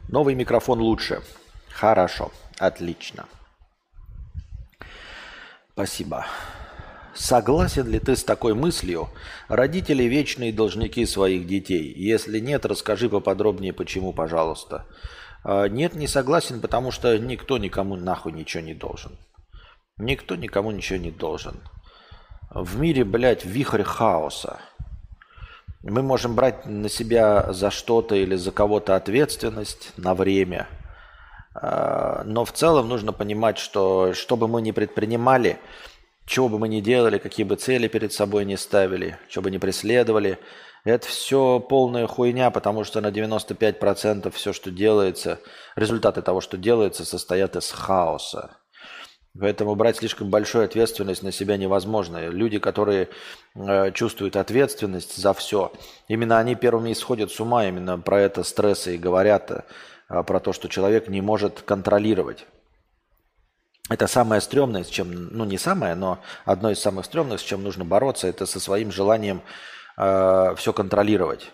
Новый микрофон лучше. Хорошо. Отлично. Спасибо. Согласен ли ты с такой мыслью? Родители вечные должники своих детей. Если нет, расскажи поподробнее, почему, пожалуйста. А, нет, не согласен, потому что никто никому нахуй ничего не должен. Никто никому ничего не должен. В мире, блядь, вихрь хаоса. Мы можем брать на себя за что-то или за кого-то ответственность на время. А, но в целом нужно понимать, что что бы мы ни предпринимали, чего бы мы ни делали, какие бы цели перед собой не ставили, что бы ни преследовали, это все полная хуйня, потому что на 95% все, что делается, результаты того, что делается, состоят из хаоса. Поэтому брать слишком большую ответственность на себя невозможно. Люди, которые э, чувствуют ответственность за все, именно они первыми исходят с ума, именно про это стрессы и говорят, э, про то, что человек не может контролировать. Это самое стрёмное, с чем, ну не самое, но одно из самых стрёмных, с чем нужно бороться, это со своим желанием э, все контролировать.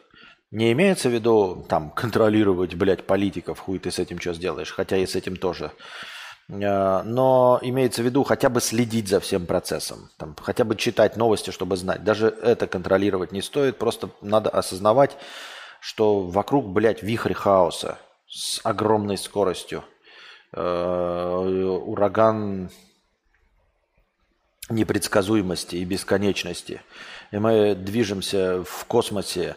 Не имеется в виду там контролировать, блядь, политиков, хуй ты с этим что сделаешь, хотя и с этим тоже но имеется в виду хотя бы следить за всем процессом, там, хотя бы читать новости, чтобы знать. Даже это контролировать не стоит, просто надо осознавать, что вокруг, блядь, вихрь хаоса с огромной скоростью. Э, ураган непредсказуемости и бесконечности. И мы движемся в космосе,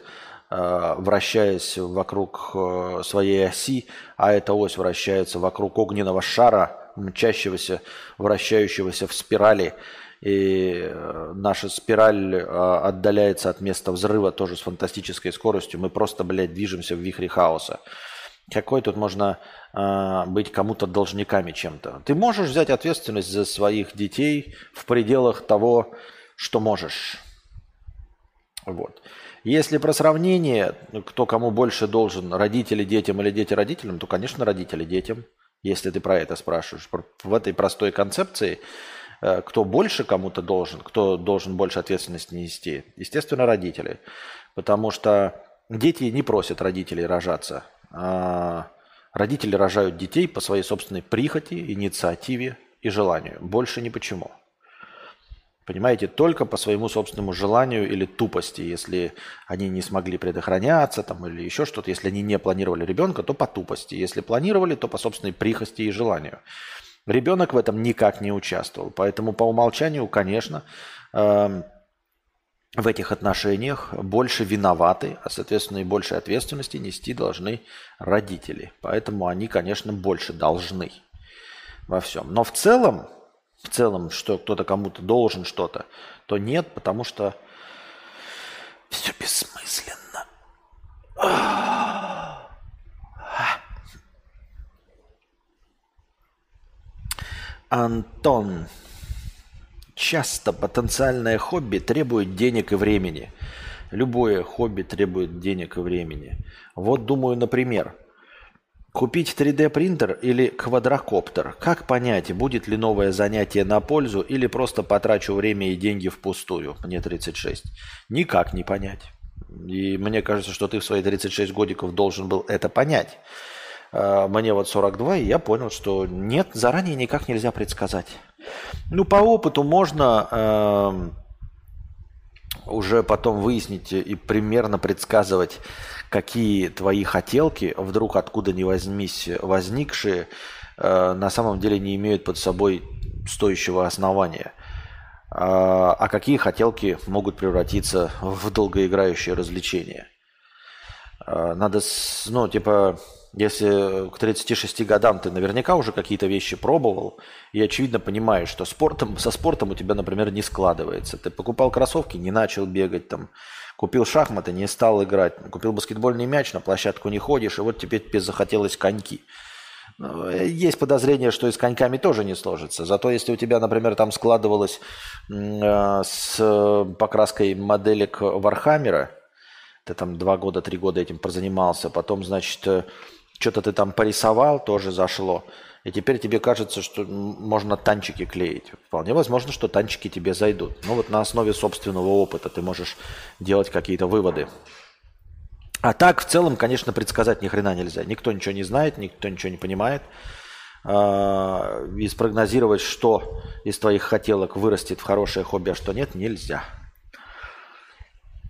э, вращаясь вокруг своей оси, а эта ось вращается вокруг огненного шара, мчащегося, вращающегося в спирали. И э, наша спираль э, отдаляется от места взрыва тоже с фантастической скоростью. Мы просто, блядь, движемся в вихре хаоса. Какой тут можно э, быть кому-то должниками чем-то? Ты можешь взять ответственность за своих детей в пределах того, что можешь. Вот. Если про сравнение, кто кому больше должен, родители детям или дети родителям, то, конечно, родители детям если ты про это спрашиваешь. В этой простой концепции, э, кто больше кому-то должен, кто должен больше ответственности нести, естественно, родители. Потому что дети не просят родителей рожаться. А родители рожают детей по своей собственной прихоти, инициативе и желанию. Больше ни почему. Понимаете, только по своему собственному желанию или тупости. Если они не смогли предохраняться там, или еще что-то, если они не планировали ребенка, то по тупости. Если планировали, то по собственной прихости и желанию. Ребенок в этом никак не участвовал. Поэтому по умолчанию, конечно, э, в этих отношениях больше виноваты, а соответственно и больше ответственности нести должны родители. Поэтому они, конечно, больше должны во всем. Но в целом в целом, что кто-то кому-то должен что-то, то нет, потому что все бессмысленно. Антон. Часто потенциальное хобби требует денег и времени. Любое хобби требует денег и времени. Вот думаю, например, Купить 3D принтер или квадрокоптер? Как понять, будет ли новое занятие на пользу или просто потрачу время и деньги впустую? Мне 36. Никак не понять. И мне кажется, что ты в свои 36 годиков должен был это понять. А, мне вот 42, и я понял, что нет, заранее никак нельзя предсказать. Ну, по опыту можно э, уже потом выяснить и примерно предсказывать, какие твои хотелки, вдруг откуда ни возьмись, возникшие, э, на самом деле не имеют под собой стоящего основания. А, а какие хотелки могут превратиться в долгоиграющее развлечение. А, надо, ну, типа, если к 36 годам ты наверняка уже какие-то вещи пробовал, и очевидно понимаешь, что спортом, со спортом у тебя, например, не складывается. Ты покупал кроссовки, не начал бегать, там, Купил шахматы, не стал играть. Купил баскетбольный мяч, на площадку не ходишь, и вот теперь тебе захотелось коньки. Ну, есть подозрение, что и с коньками тоже не сложится. Зато если у тебя, например, там складывалось э, с покраской моделек Вархаммера, ты там два года, три года этим прозанимался, потом, значит, э, что-то ты там порисовал, тоже зашло. И теперь тебе кажется, что можно танчики клеить. Вполне возможно, что танчики тебе зайдут. Но вот на основе собственного опыта ты можешь делать какие-то выводы. А так, в целом, конечно, предсказать ни хрена нельзя. Никто ничего не знает, никто ничего не понимает. А, и спрогнозировать, что из твоих хотелок вырастет в хорошее хобби, а что нет, нельзя.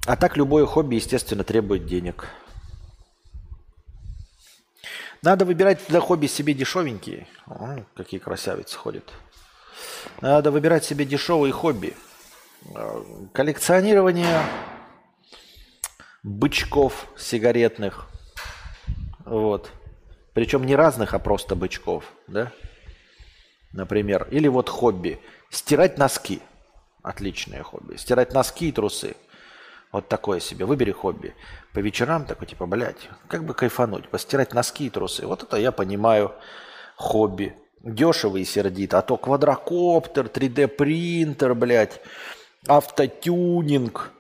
А так любое хобби, естественно, требует денег. Надо выбирать для хобби себе дешевенькие. О, какие красавицы ходят. Надо выбирать себе дешевые хобби. Э, коллекционирование бычков сигаретных. Вот. Причем не разных, а просто бычков, да? Например. Или вот хобби. Стирать носки. Отличное хобби. Стирать носки и трусы. Вот такое себе. Выбери хобби. По вечерам такой, типа, блядь, как бы кайфануть. Постирать носки и трусы. Вот это я понимаю хобби. Дешево и сердито. А то квадрокоптер, 3D принтер, блядь, автотюнинг,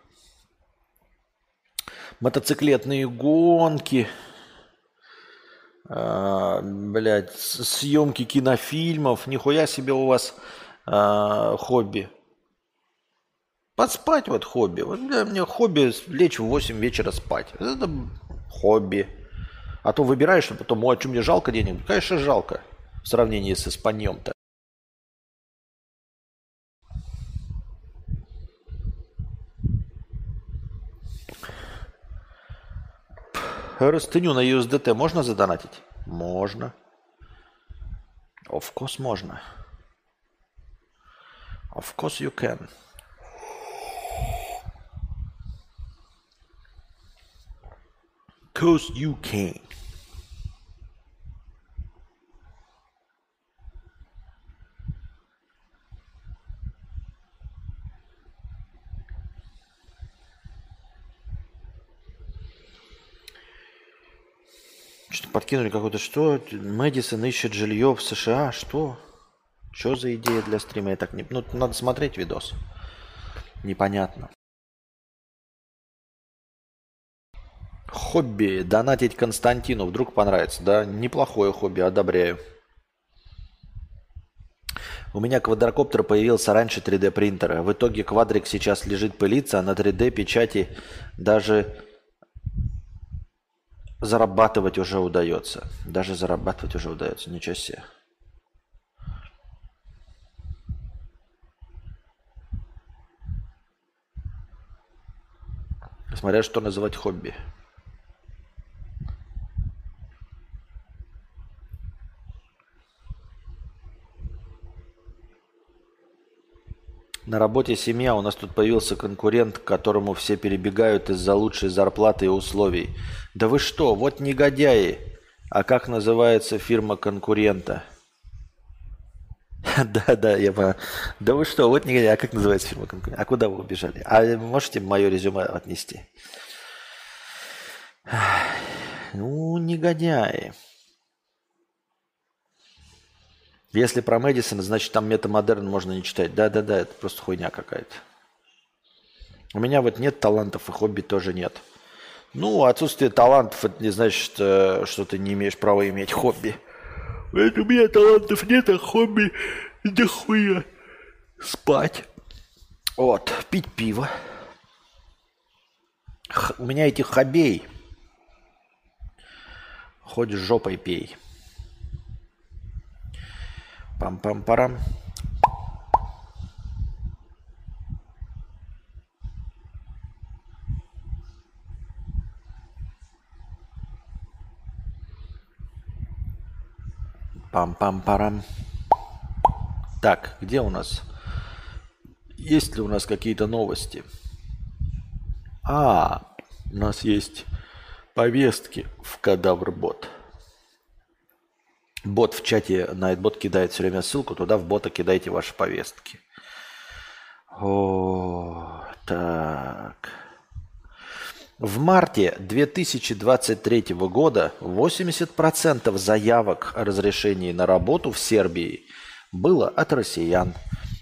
мотоциклетные гонки, э, блядь, съемки кинофильмов. Нихуя себе у вас э, хобби. Поспать вот хобби. Вот для меня хобби лечь в 8 вечера спать. Это хобби. А то выбираешь, а потом, а что мне жалко денег? Конечно, жалко в сравнении с испаньем-то. Растыню на USDT можно задонатить? Можно. Of course можно. Of course you can. Cause you can. Что подкинули какое-то что? Мэдисон ищет жилье в США. Что? Что за идея для стрима? Я так не... Ну, надо смотреть видос. Непонятно. Хобби. Донатить Константину. Вдруг понравится. Да, неплохое хобби. Одобряю. У меня квадрокоптер появился раньше 3D принтера. В итоге квадрик сейчас лежит пылиться, а на 3D печати даже зарабатывать уже удается. Даже зарабатывать уже удается. Ничего себе. Смотря что называть хобби. На работе семья, у нас тут появился конкурент, к которому все перебегают из-за лучшей зарплаты и условий. Да вы что, вот негодяи. А как называется фирма конкурента? Да, да, я понял. Да вы что, вот негодяи, а как называется фирма конкурента? А куда вы убежали? А можете мое резюме отнести? Ну, негодяи. Если про Мэдисон, значит там метамодерн можно не читать. Да-да-да, это просто хуйня какая-то. У меня вот нет талантов и хобби тоже нет. Ну, отсутствие талантов, это не значит, что, что ты не имеешь права иметь хобби. Это у меня талантов нет, а хобби да хуя. Спать. Вот, пить пиво. Х- у меня этих хоббей. Ходишь жопой пей. Пам-пам-парам. Пам-пам-парам. Так, где у нас? Есть ли у нас какие-то новости? А, у нас есть повестки в кадавр-бот. Бот в чате, на этот бот кидает все время ссылку, туда в бота кидайте ваши повестки. О, так. В марте 2023 года 80% заявок о разрешении на работу в Сербии было от россиян.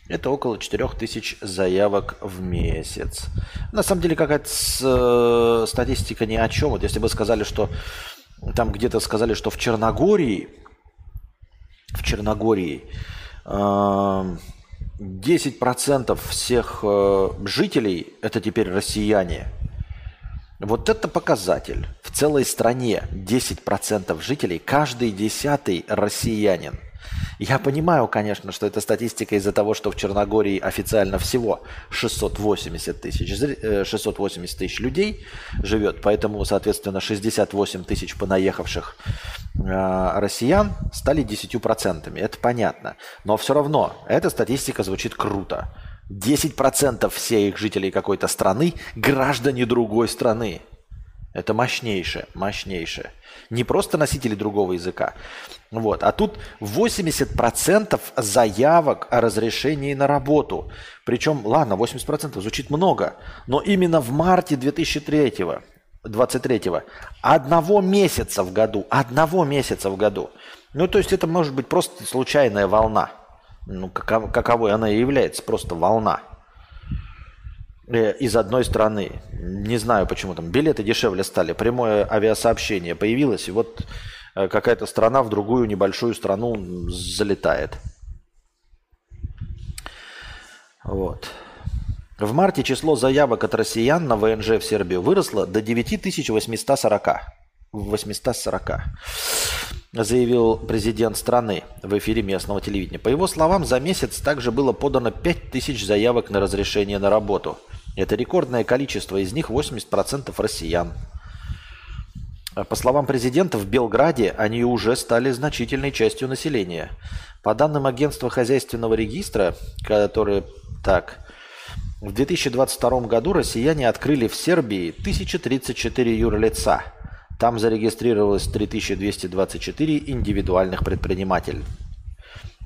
Это около 4000 заявок в месяц. На самом деле какая-то э, статистика ни о чем. Вот если бы сказали, что там где-то сказали, что в Черногории в Черногории 10% всех э, жителей это теперь россияне. Вот это показатель. В целой стране 10% жителей, каждый десятый россиянин. Я понимаю, конечно, что это статистика из-за того, что в Черногории официально всего 680 тысяч, 680 э, тысяч людей живет, поэтому, соответственно, 68 тысяч понаехавших э, россиян стали 10%. Это понятно. Но все равно эта статистика звучит круто. 10% всех жителей какой-то страны – граждане другой страны. Это мощнейшее, мощнейшее. Не просто носители другого языка. Вот. А тут 80% заявок о разрешении на работу. Причем, ладно, 80% звучит много, но именно в марте 2003 23 одного месяца в году, одного месяца в году. Ну, то есть это может быть просто случайная волна. Ну, каков, каковой она и является, просто волна. Э, из одной страны. Не знаю, почему там билеты дешевле стали. Прямое авиасообщение появилось, и вот э, какая-то страна в другую небольшую страну залетает. Вот. В марте число заявок от россиян на ВНЖ в Сербию выросло до 9840. 840 заявил президент страны в эфире местного телевидения. По его словам, за месяц также было подано 5000 заявок на разрешение на работу – это рекордное количество, из них 80% россиян. А по словам президента, в Белграде они уже стали значительной частью населения. По данным агентства хозяйственного регистра, которые так, в 2022 году россияне открыли в Сербии 1034 юрлица. Там зарегистрировалось 3224 индивидуальных предпринимателей.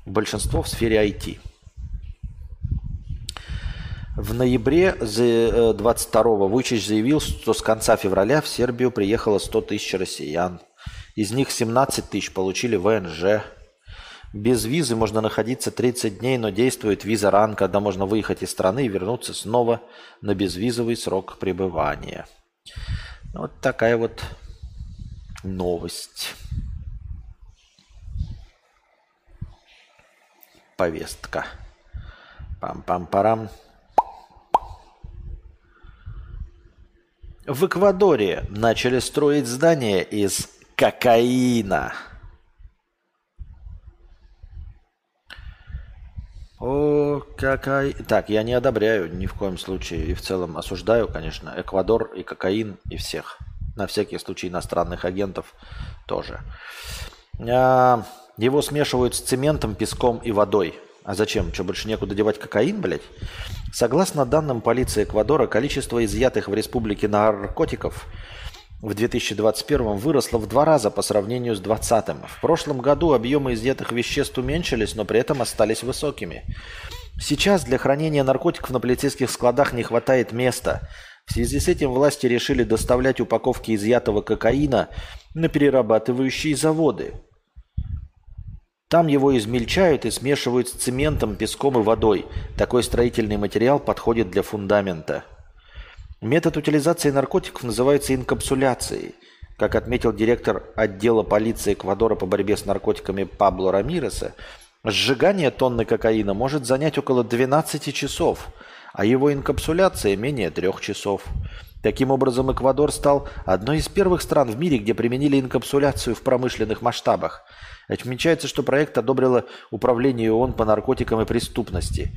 Большинство в сфере IT. В ноябре 22-го Вучич заявил, что с конца февраля в Сербию приехало 100 тысяч россиян. Из них 17 тысяч получили ВНЖ. Без визы можно находиться 30 дней, но действует виза РАН, когда можно выехать из страны и вернуться снова на безвизовый срок пребывания. Вот такая вот новость. Повестка. Пам-пам-парам. В Эквадоре начали строить здание из кокаина. О, какая... Так, я не одобряю ни в коем случае и в целом осуждаю, конечно, Эквадор и кокаин и всех. На всякий случай иностранных агентов тоже. А, его смешивают с цементом, песком и водой. А зачем? Что, больше некуда девать кокаин, блядь? Согласно данным полиции Эквадора, количество изъятых в республике наркотиков в 2021 выросло в два раза по сравнению с 2020. В прошлом году объемы изъятых веществ уменьшились, но при этом остались высокими. Сейчас для хранения наркотиков на полицейских складах не хватает места. В связи с этим власти решили доставлять упаковки изъятого кокаина на перерабатывающие заводы – там его измельчают и смешивают с цементом, песком и водой. Такой строительный материал подходит для фундамента. Метод утилизации наркотиков называется инкапсуляцией. Как отметил директор отдела полиции Эквадора по борьбе с наркотиками Пабло Рамиреса, сжигание тонны кокаина может занять около 12 часов, а его инкапсуляция менее трех часов. Таким образом, Эквадор стал одной из первых стран в мире, где применили инкапсуляцию в промышленных масштабах – Отмечается, что проект одобрило Управление ООН по наркотикам и преступности.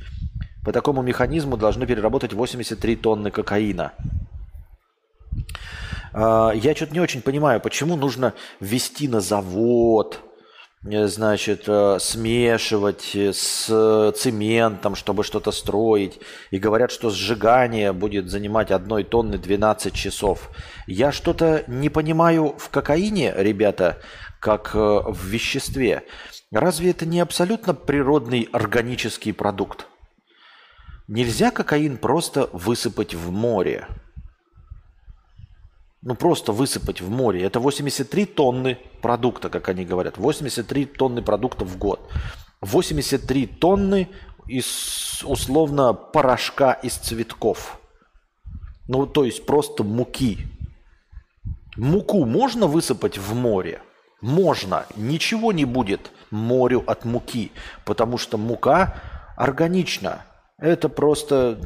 По такому механизму должны переработать 83 тонны кокаина. А, я что-то не очень понимаю, почему нужно ввести на завод, значит, э, смешивать с цементом, чтобы что-то строить. И говорят, что сжигание будет занимать одной тонны 12 часов. Я что-то не понимаю в кокаине, ребята как э, в веществе. Разве это не абсолютно природный органический продукт? Нельзя кокаин просто высыпать в море. Ну, просто высыпать в море. Это 83 тонны продукта, как они говорят. 83 тонны продукта в год. 83 тонны из, условно, порошка из цветков. Ну, то есть просто муки. Муку можно высыпать в море? можно, ничего не будет морю от муки, потому что мука органична. Это просто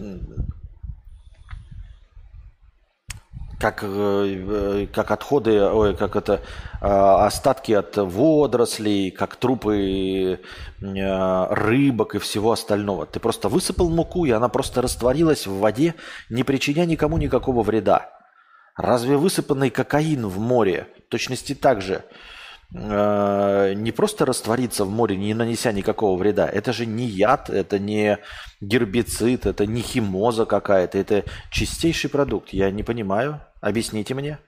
как, э, как отходы, ой, как это, а, остатки от водорослей, как трупы э, рыбок и всего остального. Ты просто высыпал муку, и она просто растворилась в воде, не причиня никому никакого вреда. Разве высыпанный кокаин в море точности так же э, не просто раствориться в море, не нанеся никакого вреда. Это же не яд, это не гербицид, это не химоза какая-то. Это чистейший продукт. Я не понимаю. Объясните мне.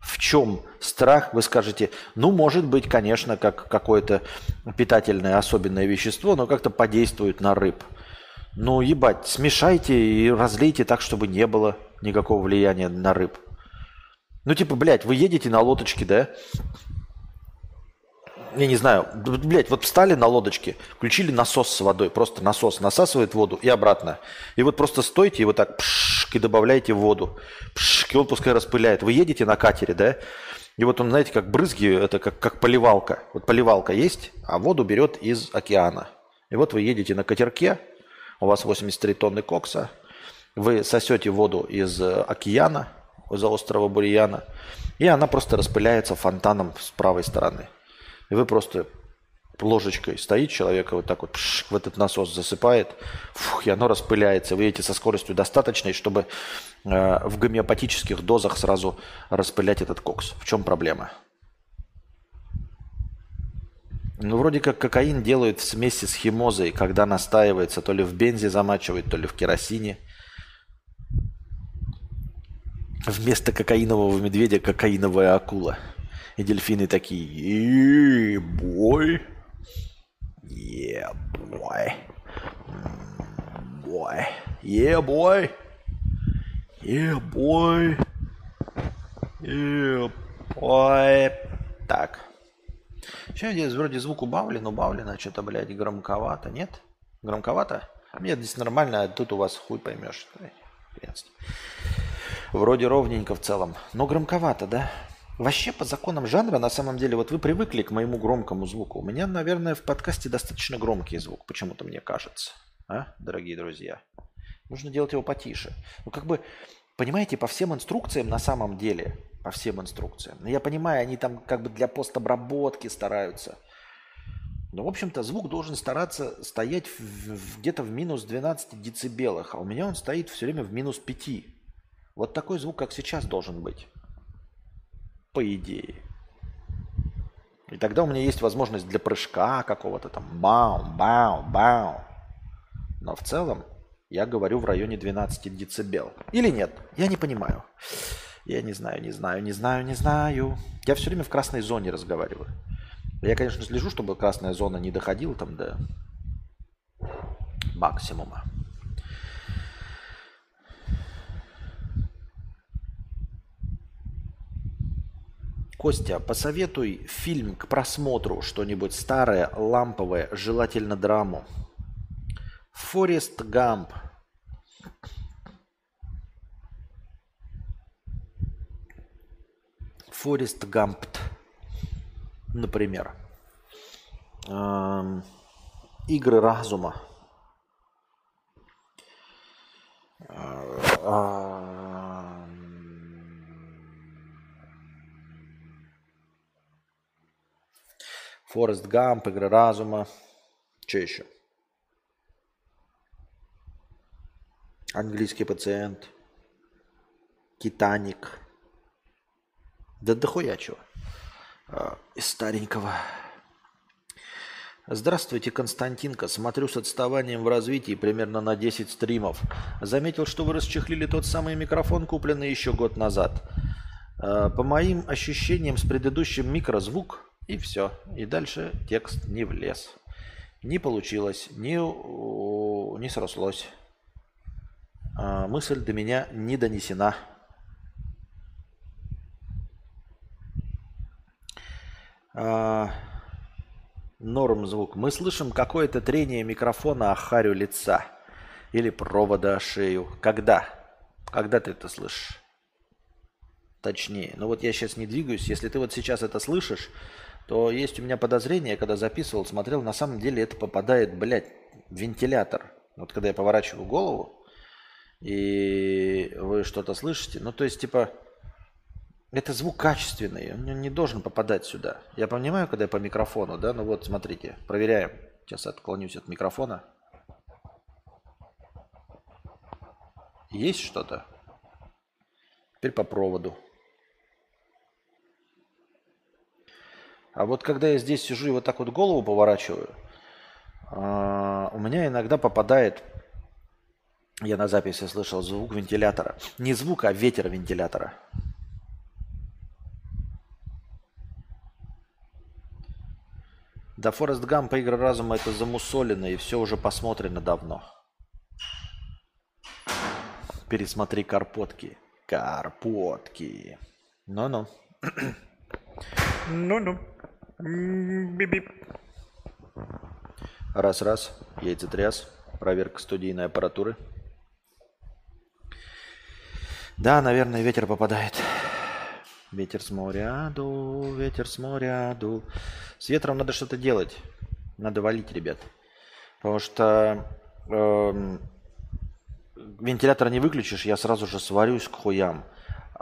В чем страх? Вы скажете, ну, может быть, конечно, как какое-то питательное особенное вещество, но как-то подействует на рыб. Ну, ебать, смешайте и разлейте так, чтобы не было никакого влияния на рыб. Ну, типа, блядь, вы едете на лодочке, да? Я не знаю, блядь, вот встали на лодочке, включили насос с водой, просто насос насасывает воду и обратно. И вот просто стойте и вот так пшик, и добавляете воду. Пшик, и он пускай распыляет. Вы едете на катере, да? И вот он, знаете, как брызги, это как, как поливалка. Вот поливалка есть, а воду берет из океана. И вот вы едете на катерке, у вас 83 тонны кокса, вы сосете воду из океана, из острова Бурьяна, и она просто распыляется фонтаном с правой стороны. И вы просто ложечкой стоит человек и вот так вот пш, в этот насос засыпает, фух, и оно распыляется. Вы едете со скоростью достаточной, чтобы э, в гомеопатических дозах сразу распылять этот кокс. В чем проблема? Ну, вроде как кокаин делают в смеси с химозой, когда настаивается, то ли в бензе замачивают, то ли в керосине. Вместо кокаинового медведя кокаиновая акула – и дельфины такие, бой, yeah, boy, boy, yeah, boy, yeah, boy, yeah, boy. Так. Сейчас здесь вроде звук убавлен, убавлен, а что-то, блядь, громковато, нет? Громковато? Нет, здесь нормально, а тут у вас хуй поймешь. Вроде ровненько в целом, но громковато, да? Вообще по законам жанра, на самом деле, вот вы привыкли к моему громкому звуку. У меня, наверное, в подкасте достаточно громкий звук, почему-то мне кажется. А, дорогие друзья? Нужно делать его потише. Ну, как бы, понимаете, по всем инструкциям на самом деле, по всем инструкциям. Ну, я понимаю, они там как бы для постобработки стараются. Но, в общем-то, звук должен стараться стоять где-то в минус 12 децибелах, а у меня он стоит все время в минус 5. Вот такой звук, как сейчас, должен быть по идее. И тогда у меня есть возможность для прыжка какого-то там, бау, бау, бау. Но в целом я говорю в районе 12 децибел. Или нет? Я не понимаю. Я не знаю, не знаю, не знаю, не знаю. Я все время в красной зоне разговариваю. Я, конечно, слежу, чтобы красная зона не доходила там до максимума. Костя, посоветуй фильм к просмотру, что-нибудь старое, ламповое, желательно драму. Форест Гамп. Форест Гампт, например. Эм, игры разума. Э, Форест Гамп, Игра разума. Что еще? Английский пациент. Титаник. Да дохуя чего. А, из старенького. Здравствуйте, Константинка. Смотрю с отставанием в развитии примерно на 10 стримов. Заметил, что вы расчехлили тот самый микрофон, купленный еще год назад. А, по моим ощущениям, с предыдущим микрозвук и все. И дальше текст не влез. Не получилось, не, не срослось. А, мысль до меня не донесена. А, норм звук. Мы слышим какое-то трение микрофона о харю лица или провода о шею. Когда? Когда ты это слышишь? Точнее. Ну вот я сейчас не двигаюсь. Если ты вот сейчас это слышишь, то есть у меня подозрение, когда записывал, смотрел, на самом деле это попадает, блядь, в вентилятор. Вот когда я поворачиваю голову, и вы что-то слышите, ну то есть типа это звук качественный, он не должен попадать сюда. Я понимаю, когда я по микрофону, да, ну вот смотрите, проверяем. Сейчас отклонюсь от микрофона. Есть что-то? Теперь по проводу. А вот когда я здесь сижу и вот так вот голову поворачиваю, а, у меня иногда попадает, я на записи слышал звук вентилятора. Не звук, а ветер вентилятора. Да, Форест Гамп, игра разума, это замусолено, и все уже посмотрено давно. Пересмотри карпотки. Карпотки. Ну-ну. Ну-ну. Бип-бип. Раз-раз. Яйцетряс. Проверка студийной аппаратуры. Да, наверное, ветер попадает. Ветер с моря дул, ветер с моря дул. С ветром надо что-то делать. Надо валить, ребят. Потому что э, вентилятор не выключишь, я сразу же сварюсь к хуям.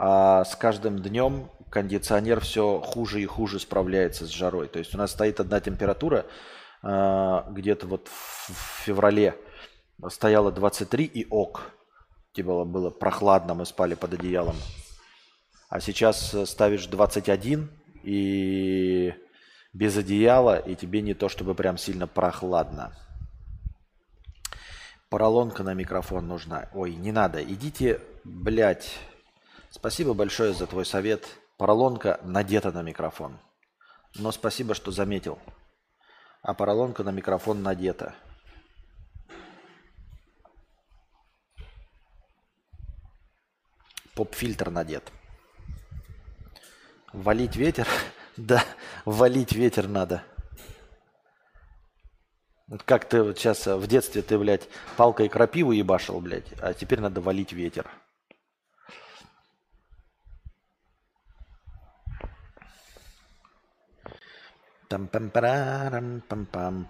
А с каждым днем кондиционер все хуже и хуже справляется с жарой. То есть у нас стоит одна температура, э, где-то вот в феврале стояла 23 и ок. Типа было прохладно, мы спали под одеялом. А сейчас ставишь 21 и без одеяла, и тебе не то чтобы прям сильно прохладно. Поролонка на микрофон нужна. Ой, не надо. Идите, блядь. Спасибо большое за твой совет. Поролонка надета на микрофон. Но спасибо, что заметил. А поролонка на микрофон надета. Поп-фильтр надет. Валить ветер? Да, валить ветер надо. Вот как ты вот сейчас в детстве ты, блядь, палкой крапиву ебашил, блядь, а теперь надо валить ветер. Там пам пам пам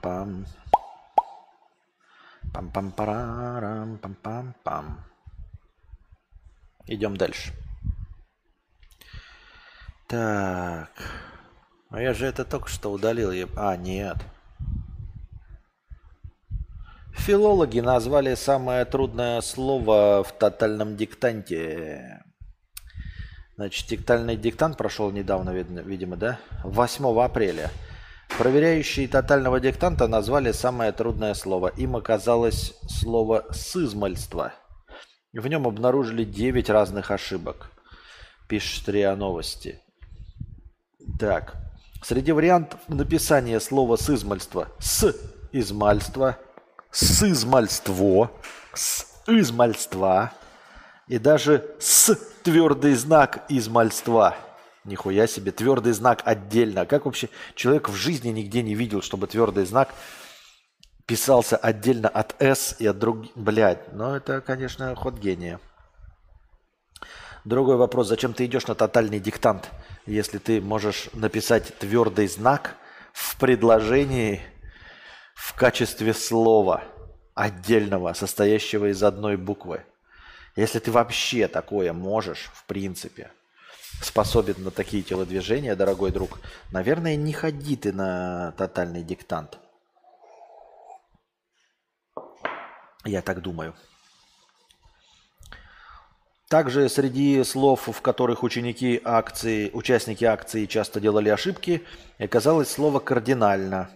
пам пам парам пам пам пам Идем дальше. Так. А я же это только что удалил. А, нет. Филологи назвали самое трудное слово в тотальном диктанте. Значит, тотальный диктант прошел недавно, видимо, да? 8 апреля. Проверяющие тотального диктанта назвали самое трудное слово. Им оказалось слово «сызмальство». В нем обнаружили 9 разных ошибок. Пишет РИА Новости. Так. Среди вариантов написания слова «сызмальство» «с» измальство, «с измальство», «с измальства» и даже «с» твердый знак измальства. Нихуя себе, твердый знак отдельно. Как вообще человек в жизни нигде не видел, чтобы твердый знак писался отдельно от «с» и от других... Блядь, ну это, конечно, ход гения. Другой вопрос, зачем ты идешь на тотальный диктант, если ты можешь написать твердый знак в предложении в качестве слова отдельного, состоящего из одной буквы? Если ты вообще такое можешь, в принципе, способен на такие телодвижения, дорогой друг, наверное, не ходи ты на тотальный диктант. Я так думаю. Также среди слов, в которых ученики акции, участники акции часто делали ошибки, оказалось слово «кардинально».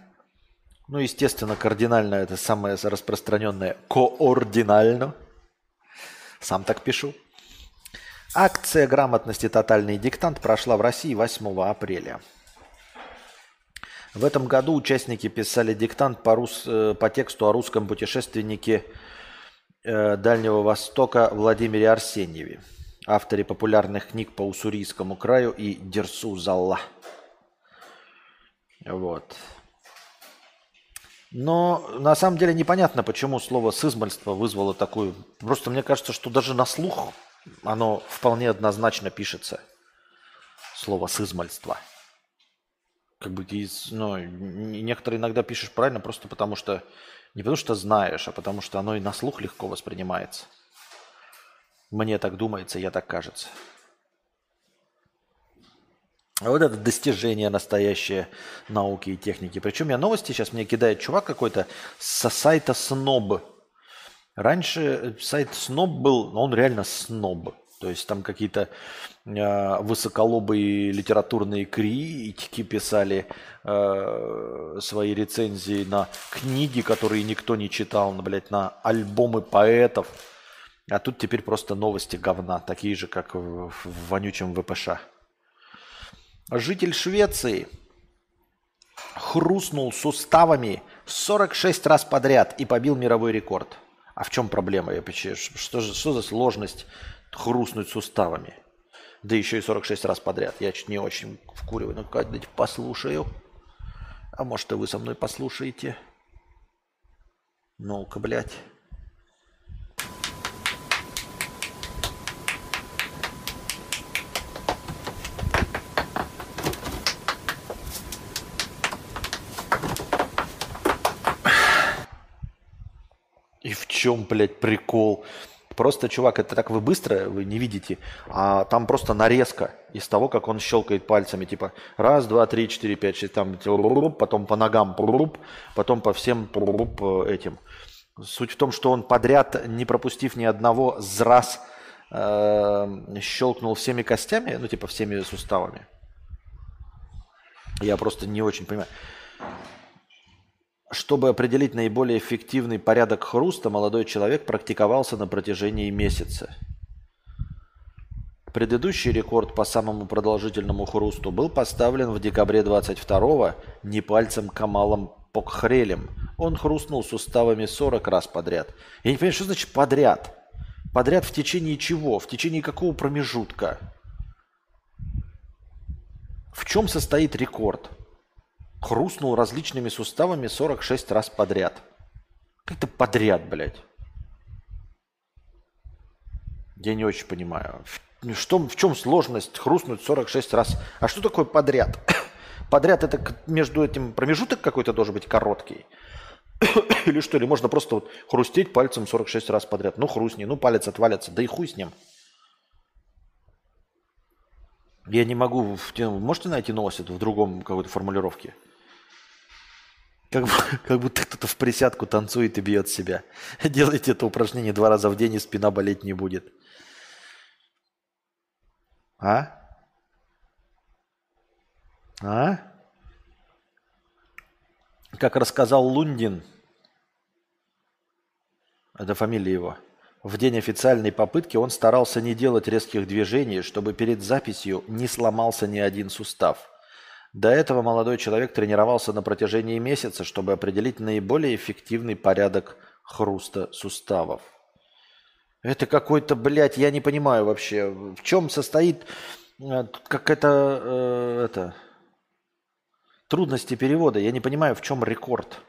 Ну, естественно, кардинально – это самое распространенное «координально». Сам так пишу. Акция грамотности «Тотальный диктант» прошла в России 8 апреля. В этом году участники писали диктант по, рус... Э, по тексту о русском путешественнике – Э, Дальнего Востока Владимире Арсеньеве, авторе популярных книг по Уссурийскому краю и Дерсу Залла. Вот. Но на самом деле непонятно, почему слово «сызмальство» вызвало такую... Просто мне кажется, что даже на слух оно вполне однозначно пишется. Слово «сызмальство». Как бы ну, некоторые иногда пишешь правильно просто потому, что не потому что знаешь, а потому что оно и на слух легко воспринимается. Мне так думается, я так кажется. А вот это достижение настоящее науки и техники. Причем я новости сейчас мне кидает чувак какой-то со сайта Сноб. Раньше сайт Сноб был, но он реально сноб. То есть там какие-то э, высоколобые литературные критики писали э, свои рецензии на книги, которые никто не читал, на, блядь, на альбомы поэтов. А тут теперь просто новости говна, такие же, как в, в вонючем ВПШ. Житель Швеции хрустнул суставами 46 раз подряд и побил мировой рекорд. А в чем проблема? Я же, что за сложность хрустнуть суставами? Да еще и 46 раз подряд. Я чуть не очень вкуриваю. Ну-ка, дайте послушаю. А может, и вы со мной послушаете? Ну-ка, блядь. Чем, блядь, прикол? Просто, чувак, это так вы быстро, вы не видите, а там просто нарезка из того, как он щелкает пальцами, типа раз, два, три, четыре, пять, шесть, там, потом по ногам, потом по всем этим. Суть в том, что он подряд, не пропустив ни одного, с раз э, щелкнул всеми костями, ну, типа всеми суставами. Я просто не очень понимаю. Чтобы определить наиболее эффективный порядок хруста, молодой человек практиковался на протяжении месяца. Предыдущий рекорд по самому продолжительному хрусту был поставлен в декабре 22-го непальцем Камалом Покхрелем. Он хрустнул суставами 40 раз подряд. Я не понимаю, что значит подряд? Подряд в течение чего? В течение какого промежутка? В чем состоит рекорд? Хрустнул различными суставами 46 раз подряд. Как-то подряд, блядь. Я не очень понимаю. Что, в чем сложность хрустнуть 46 раз? А что такое подряд? Подряд это между этим промежуток какой-то должен быть короткий. Или что? Или можно просто вот хрустеть пальцем 46 раз подряд. Ну хрустни, ну палец отвалится, да и хуй с ним. Я не могу... Можете найти новость в другом какой-то формулировке? Как, как будто кто-то в присядку танцует и бьет себя. Делайте это упражнение два раза в день, и спина болеть не будет. А? А? Как рассказал Лундин, это фамилия его, в день официальной попытки он старался не делать резких движений, чтобы перед записью не сломался ни один сустав – до этого молодой человек тренировался на протяжении месяца, чтобы определить наиболее эффективный порядок хруста суставов. Это какой-то, блядь, я не понимаю вообще, в чем состоит э, как это, э, это трудности перевода. Я не понимаю, в чем рекорд.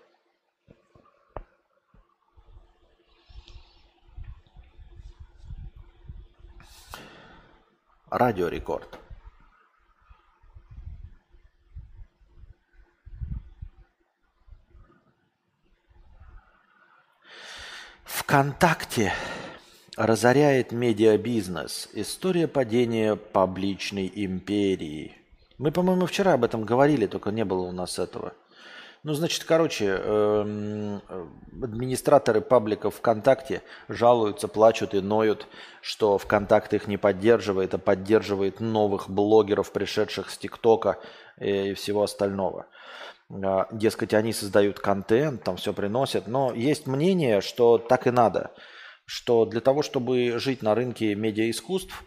Радиорекорд. ВКонтакте разоряет медиабизнес. История падения публичной империи. Мы, по-моему, вчера об этом говорили, только не было у нас этого. Ну, значит, короче, эм, администраторы пабликов ВКонтакте жалуются, плачут и ноют, что ВКонтакте их не поддерживает, а поддерживает новых блогеров, пришедших с ТикТока и всего остального. А, дескать, они создают контент, там все приносят. Но есть мнение, что так и надо. Что для того, чтобы жить на рынке медиаискусств,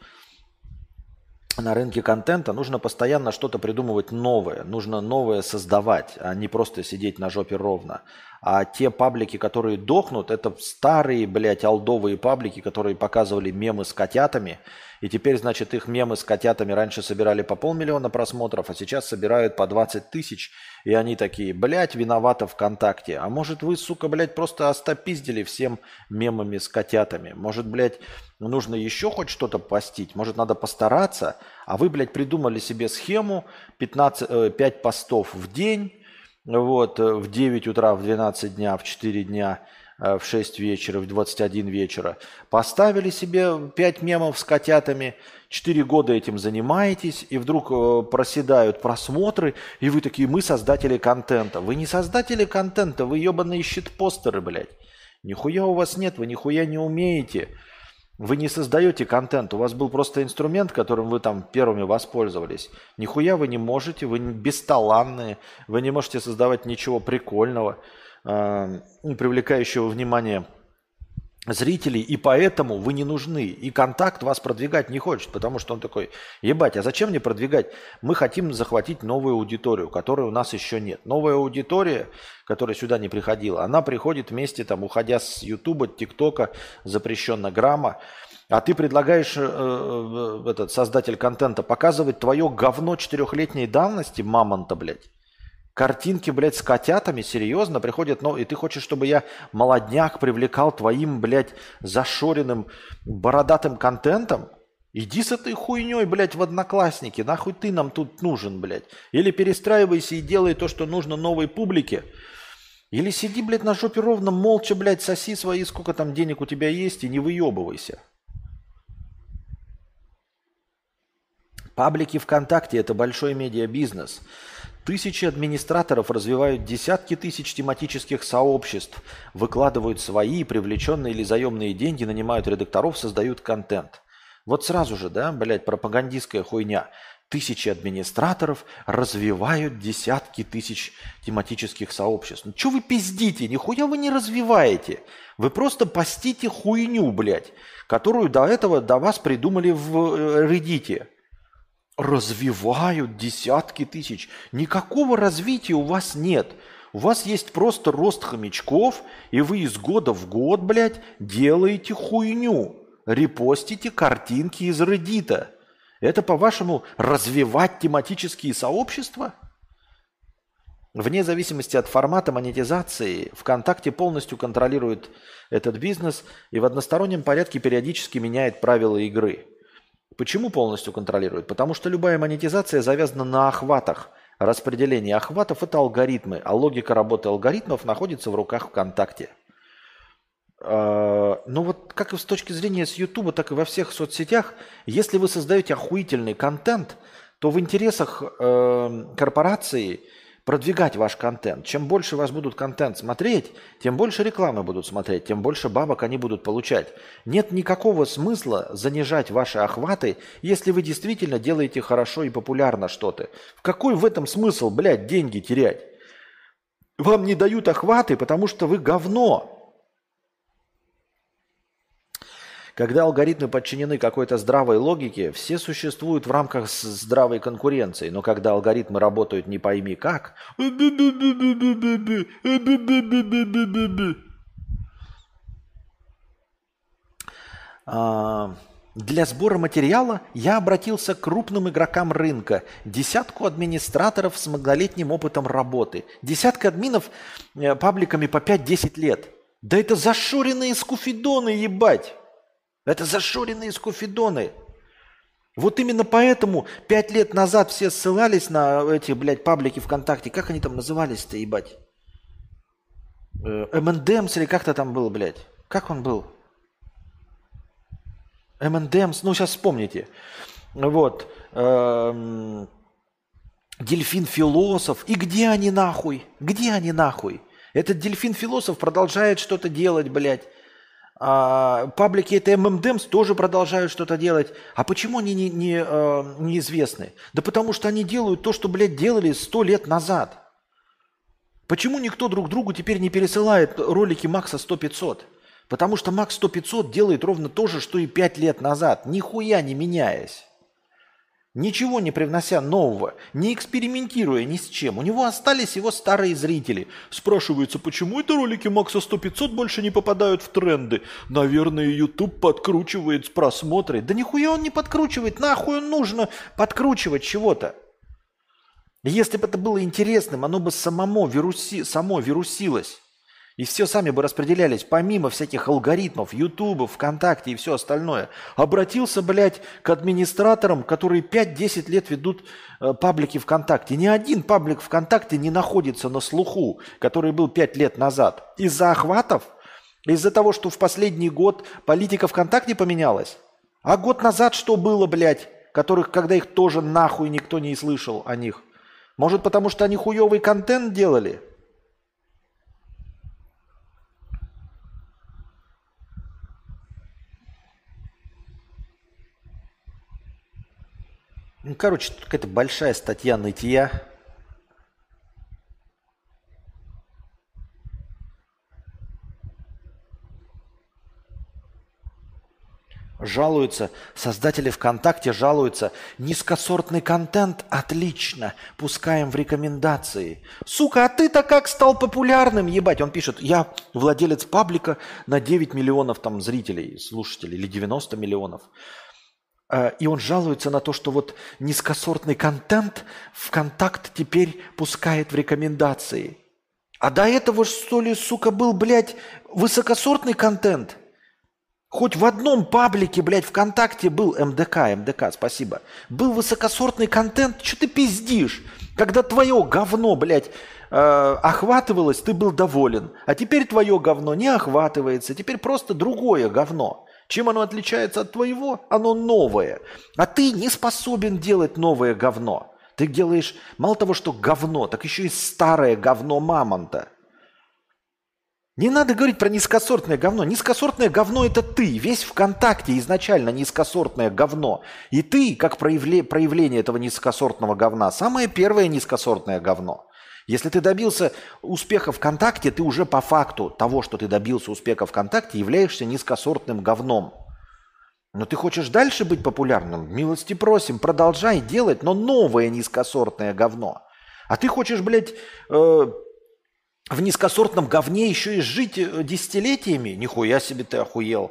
на рынке контента нужно постоянно что-то придумывать новое. Нужно новое создавать, а не просто сидеть на жопе ровно. А те паблики, которые дохнут, это старые, блядь, алдовые паблики, которые показывали мемы с котятами – и теперь, значит, их мемы с котятами раньше собирали по полмиллиона просмотров, а сейчас собирают по 20 тысяч. И они такие, блядь, виновата ВКонтакте. А может вы, сука, блядь, просто остопиздили всем мемами с котятами? Может, блядь, нужно еще хоть что-то постить? Может, надо постараться? А вы, блядь, придумали себе схему 15, э, 5 постов в день, вот, э, в 9 утра, в 12 дня, в 4 дня – Э, в 6 вечера, в 21 вечера. Поставили себе 5 мемов с котятами, 4 года этим занимаетесь, и вдруг э, проседают просмотры, и вы такие, мы создатели контента. Вы не создатели контента, вы ебаные щитпостеры, блядь. Нихуя у вас нет, вы нихуя не умеете. Вы не создаете контент, у вас был просто инструмент, которым вы там первыми воспользовались. Нихуя вы не можете, вы бесталанные, вы не можете создавать ничего прикольного, э, привлекающего внимание зрителей, и поэтому вы не нужны. И контакт вас продвигать не хочет, потому что он такой, ебать, а зачем мне продвигать? Мы хотим захватить новую аудиторию, которой у нас еще нет. Новая аудитория, которая сюда не приходила, она приходит вместе, там, уходя с Ютуба, ТикТока, запрещенно грамма, а ты предлагаешь, э, э, этот создатель контента, показывать твое говно четырехлетней давности, мамонта, блядь. Картинки, блядь, с котятами, серьезно, приходят, ну, и ты хочешь, чтобы я молодняк привлекал твоим, блядь, зашоренным, бородатым контентом? Иди с этой хуйней, блядь, в одноклассники, нахуй ты нам тут нужен, блядь. Или перестраивайся и делай то, что нужно новой публике. Или сиди, блядь, на жопе ровно, молча, блядь, соси свои, сколько там денег у тебя есть, и не выебывайся. Паблики ВКонтакте – это большой медиабизнес. Тысячи администраторов развивают десятки тысяч тематических сообществ, выкладывают свои привлеченные или заемные деньги, нанимают редакторов, создают контент. Вот сразу же, да, блядь, пропагандистская хуйня. Тысячи администраторов развивают десятки тысяч тематических сообществ. Ну что вы пиздите? Нихуя вы не развиваете. Вы просто постите хуйню, блядь, которую до этого до вас придумали в э, Reddit развивают десятки тысяч. Никакого развития у вас нет. У вас есть просто рост хомячков, и вы из года в год, блядь, делаете хуйню. Репостите картинки из Reddit. Это, по-вашему, развивать тематические сообщества? Вне зависимости от формата монетизации, ВКонтакте полностью контролирует этот бизнес и в одностороннем порядке периодически меняет правила игры – Почему полностью контролирует? Потому что любая монетизация завязана на охватах. Распределение охватов – это алгоритмы, а логика работы алгоритмов находится в руках ВКонтакте. А, ну вот как и с точки зрения с Ютуба, так и во всех соцсетях, если вы создаете охуительный контент, то в интересах э, корпорации – продвигать ваш контент. Чем больше вас будут контент смотреть, тем больше рекламы будут смотреть, тем больше бабок они будут получать. Нет никакого смысла занижать ваши охваты, если вы действительно делаете хорошо и популярно что-то. В какой в этом смысл, блядь, деньги терять? Вам не дают охваты, потому что вы говно. Когда алгоритмы подчинены какой-то здравой логике, все существуют в рамках здравой конкуренции. Но когда алгоритмы работают не пойми как... А, для сбора материала я обратился к крупным игрокам рынка, десятку администраторов с многолетним опытом работы, десятка админов э, пабликами по 5-10 лет. Да это зашоренные скуфидоны, ебать! Это зашоренные скуфидоны. Вот именно поэтому пять лет назад все ссылались на эти, блядь, паблики ВКонтакте. Как они там назывались-то, ебать? МНДМС или как-то там был, блядь. Как он был? МНДМС, ну сейчас вспомните. Вот. Эм, дельфин-философ. И где они нахуй? Где они нахуй? Этот дельфин-философ продолжает что-то делать, блядь. А, паблики это ММДМС тоже продолжают что-то делать. А почему они не, не, э, неизвестны? Да потому что они делают то, что, блядь, делали сто лет назад. Почему никто друг другу теперь не пересылает ролики Макса 100-500? Потому что Макс 100-500 делает ровно то же, что и пять лет назад, нихуя не меняясь. Ничего не привнося нового, не экспериментируя ни с чем. У него остались его старые зрители. Спрашивается, почему это ролики Макса 100-500 больше не попадают в тренды? Наверное, YouTube подкручивает просмотры. Да нихуя он не подкручивает, нахуй он нужно подкручивать чего-то. Если бы это было интересным, оно бы самому вируси, само вирусилось. И все сами бы распределялись, помимо всяких алгоритмов, Ютуба, ВКонтакте и все остальное. Обратился, блядь, к администраторам, которые 5-10 лет ведут э, паблики ВКонтакте. Ни один паблик ВКонтакте не находится на слуху, который был 5 лет назад. Из-за охватов? Из-за того, что в последний год политика ВКонтакте поменялась? А год назад что было, блядь, которых, когда их тоже нахуй никто не слышал о них? Может, потому что они хуевый контент делали? Ну, короче, какая-то большая статья нытья. Жалуются, создатели ВКонтакте жалуются, низкосортный контент отлично, пускаем в рекомендации. Сука, а ты-то как стал популярным, ебать? Он пишет, я владелец паблика на 9 миллионов там зрителей, слушателей, или 90 миллионов. А, и он жалуется на то, что вот низкосортный контент ВКонтакт теперь пускает в рекомендации. А до этого, что ли, сука, был, блядь, высокосортный контент – Хоть в одном паблике, блядь, ВКонтакте был МДК, МДК, спасибо. Был высокосортный контент, что ты пиздишь? Когда твое говно, блядь, э, охватывалось, ты был доволен. А теперь твое говно не охватывается, теперь просто другое говно. Чем оно отличается от твоего? Оно новое. А ты не способен делать новое говно. Ты делаешь мало того, что говно, так еще и старое говно мамонта. Не надо говорить про низкосортное говно. Низкосортное говно – это ты. Весь ВКонтакте изначально низкосортное говно. И ты, как проявле, проявление этого низкосортного говна, самое первое низкосортное говно. Если ты добился успеха ВКонтакте, ты уже по факту того, что ты добился успеха ВКонтакте, являешься низкосортным говном. Но ты хочешь дальше быть популярным? Милости просим, продолжай делать, но новое низкосортное говно. А ты хочешь, блядь, э, в низкосортном говне еще и жить э, десятилетиями? Нихуя себе ты охуел.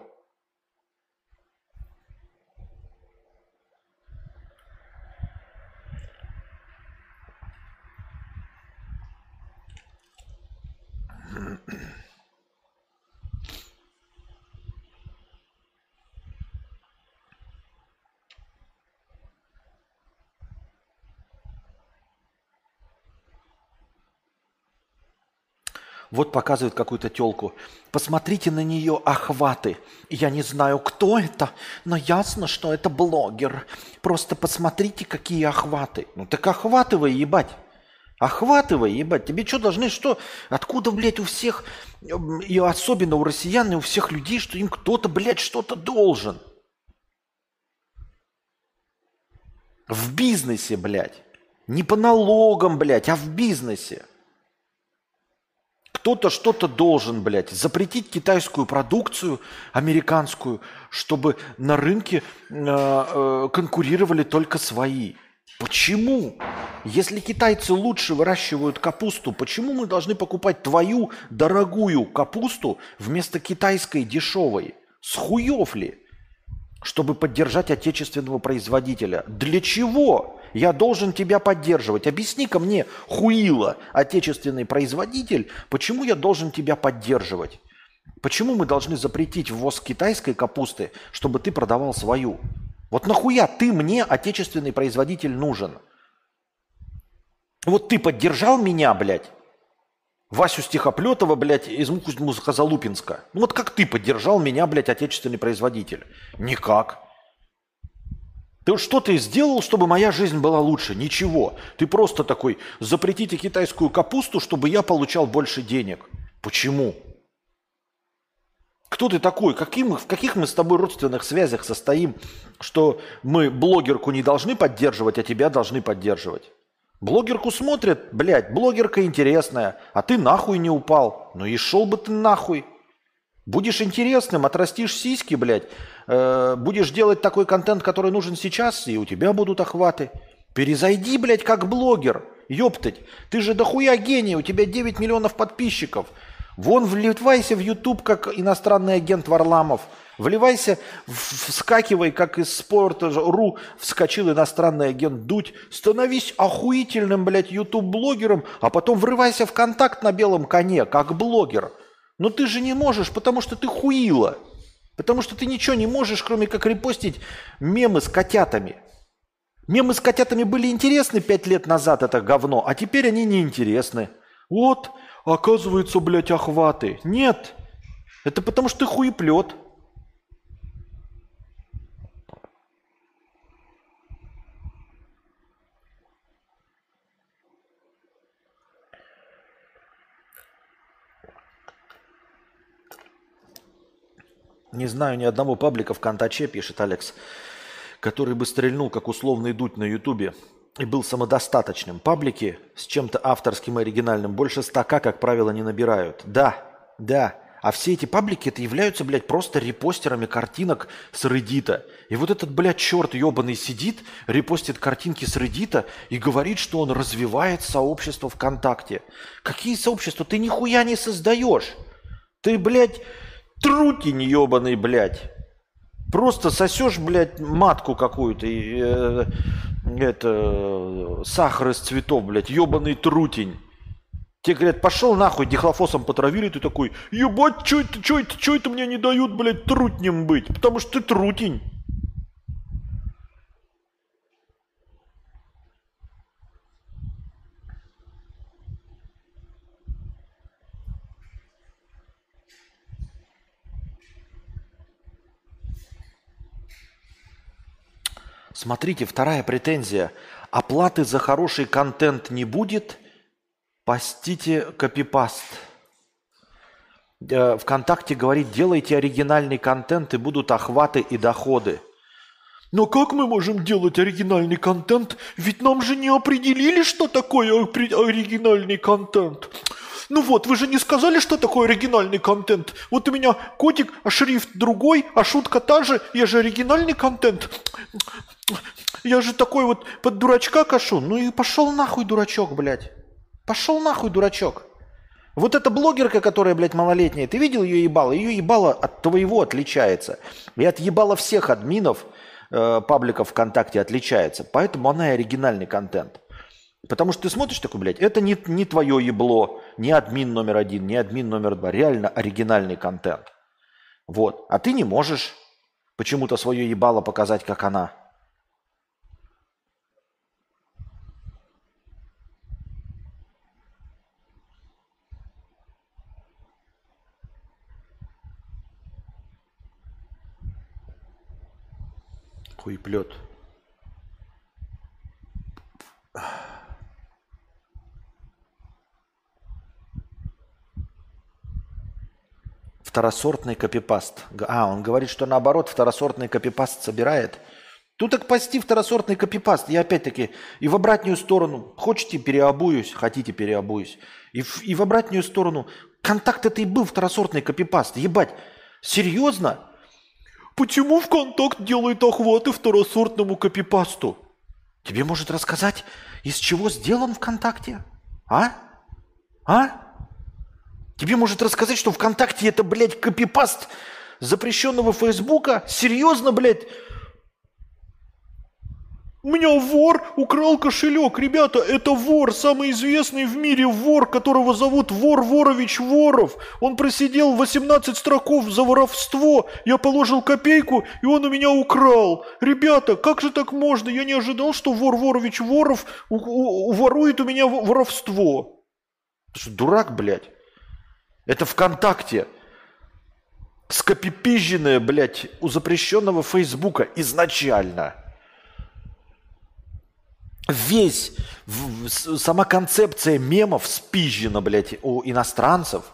Вот показывают какую-то телку. Посмотрите на нее охваты. Я не знаю, кто это, но ясно, что это блогер. Просто посмотрите, какие охваты. Ну так охватывай, ебать. Охватывай, ебать. Тебе что должны, что? Откуда, блядь, у всех, и особенно у россиян, и у всех людей, что им кто-то, блядь, что-то должен? В бизнесе, блядь. Не по налогам, блядь, а в бизнесе. Кто-то что-то должен, блядь, запретить китайскую продукцию, американскую, чтобы на рынке э, э, конкурировали только свои. Почему? Если китайцы лучше выращивают капусту, почему мы должны покупать твою дорогую капусту вместо китайской дешевой? С хуев ли? Чтобы поддержать отечественного производителя. Для чего? Я должен тебя поддерживать. Объясни-ка мне, хуила, отечественный производитель, почему я должен тебя поддерживать? Почему мы должны запретить ввоз китайской капусты, чтобы ты продавал свою? Вот нахуя ты мне, отечественный производитель, нужен? Вот ты поддержал меня, блядь, Васю Стихоплетова, блядь, из Мухозалупинска. Ну вот как ты поддержал меня, блядь, отечественный производитель? Никак. Ты что ты сделал, чтобы моя жизнь была лучше? Ничего. Ты просто такой, запретите китайскую капусту, чтобы я получал больше денег. Почему? Кто ты такой? Каким, в каких мы с тобой родственных связях состоим, что мы блогерку не должны поддерживать, а тебя должны поддерживать? Блогерку смотрят, блядь, блогерка интересная, а ты нахуй не упал. Ну и шел бы ты нахуй. Будешь интересным, отрастишь сиськи, блядь, э, будешь делать такой контент, который нужен сейчас, и у тебя будут охваты. Перезайди, блядь, как блогер. Ёптать, ты же дохуя гений, у тебя 9 миллионов подписчиков. Вон вливайся в YouTube, как иностранный агент Варламов. Вливайся, вскакивай, как из спорта ру вскочил иностранный агент Дудь. Становись охуительным, блядь, YouTube-блогером, а потом врывайся в контакт на белом коне, как блогер. Но ты же не можешь, потому что ты хуила. Потому что ты ничего не можешь, кроме как репостить мемы с котятами. Мемы с котятами были интересны пять лет назад, это говно, а теперь они неинтересны. Вот, оказывается, блядь, охваты. Нет, это потому что ты хуеплет. Не знаю ни одного паблика в Контаче, пишет Алекс. который бы стрельнул, как условный дуть на Ютубе, и был самодостаточным. Паблики с чем-то авторским и оригинальным больше стака, как правило, не набирают. Да, да. А все эти паблики это являются, блядь, просто репостерами картинок с Редита. И вот этот, блядь, черт ебаный сидит, репостит картинки с Редита и говорит, что он развивает сообщество ВКонтакте. Какие сообщества? Ты нихуя не создаешь. Ты, блядь, трутень ебаный, блядь. Просто сосешь, блядь, матку какую-то, э, это, сахар из цветов, блядь, ебаный трутень. Тебе говорят, пошел нахуй, дихлофосом потравили, ты такой, ебать, что это, что это, что это мне не дают, блядь, трутнем быть, потому что ты трутень. Смотрите, вторая претензия. Оплаты за хороший контент не будет. Постите копипаст. Э, Вконтакте говорит, делайте оригинальный контент и будут охваты и доходы. Но как мы можем делать оригинальный контент? Ведь нам же не определили, что такое оригинальный контент. Ну вот, вы же не сказали, что такое оригинальный контент. Вот у меня котик, а шрифт другой, а шутка та же. Я же оригинальный контент. Я же такой вот под дурачка кашу. Ну и пошел нахуй, дурачок, блядь. Пошел нахуй, дурачок. Вот эта блогерка, которая, блядь, малолетняя, ты видел ее ебало? Ее ебало от твоего отличается. И от ебала всех админов э, пабликов ВКонтакте отличается. Поэтому она и оригинальный контент. Потому что ты смотришь такой, блядь, это не, не твое ебло, не админ номер один, не админ номер два. Реально оригинальный контент. Вот. А ты не можешь почему-то свое ебало показать, как она. Хуеплет. Второсортный копипаст. А, он говорит, что наоборот второсортный копипаст собирает. Тут так пасти второсортный копипаст. Я опять-таки и в обратную сторону. Хотите переобуюсь, хотите переобуюсь. И в, и в обратную сторону. Контакт это и был второсортный копипаст. Ебать, серьезно? Почему ВКонтакт делает охваты второсортному копипасту? Тебе может рассказать, из чего сделан ВКонтакте? А? А? Тебе может рассказать, что ВКонтакте это, блядь, копипаст запрещенного Фейсбука? Серьезно, блядь? У меня вор украл кошелек. Ребята, это вор, самый известный в мире вор, которого зовут Вор Ворович Воров. Он просидел 18 строков за воровство. Я положил копейку, и он у меня украл. Ребята, как же так можно? Я не ожидал, что Вор Ворович Воров ворует у меня воровство. Ты что, дурак, блядь? Это ВКонтакте. Скопипизженное, блядь, у запрещенного Фейсбука изначально. Весь, сама концепция мемов спизжена, блядь, у иностранцев.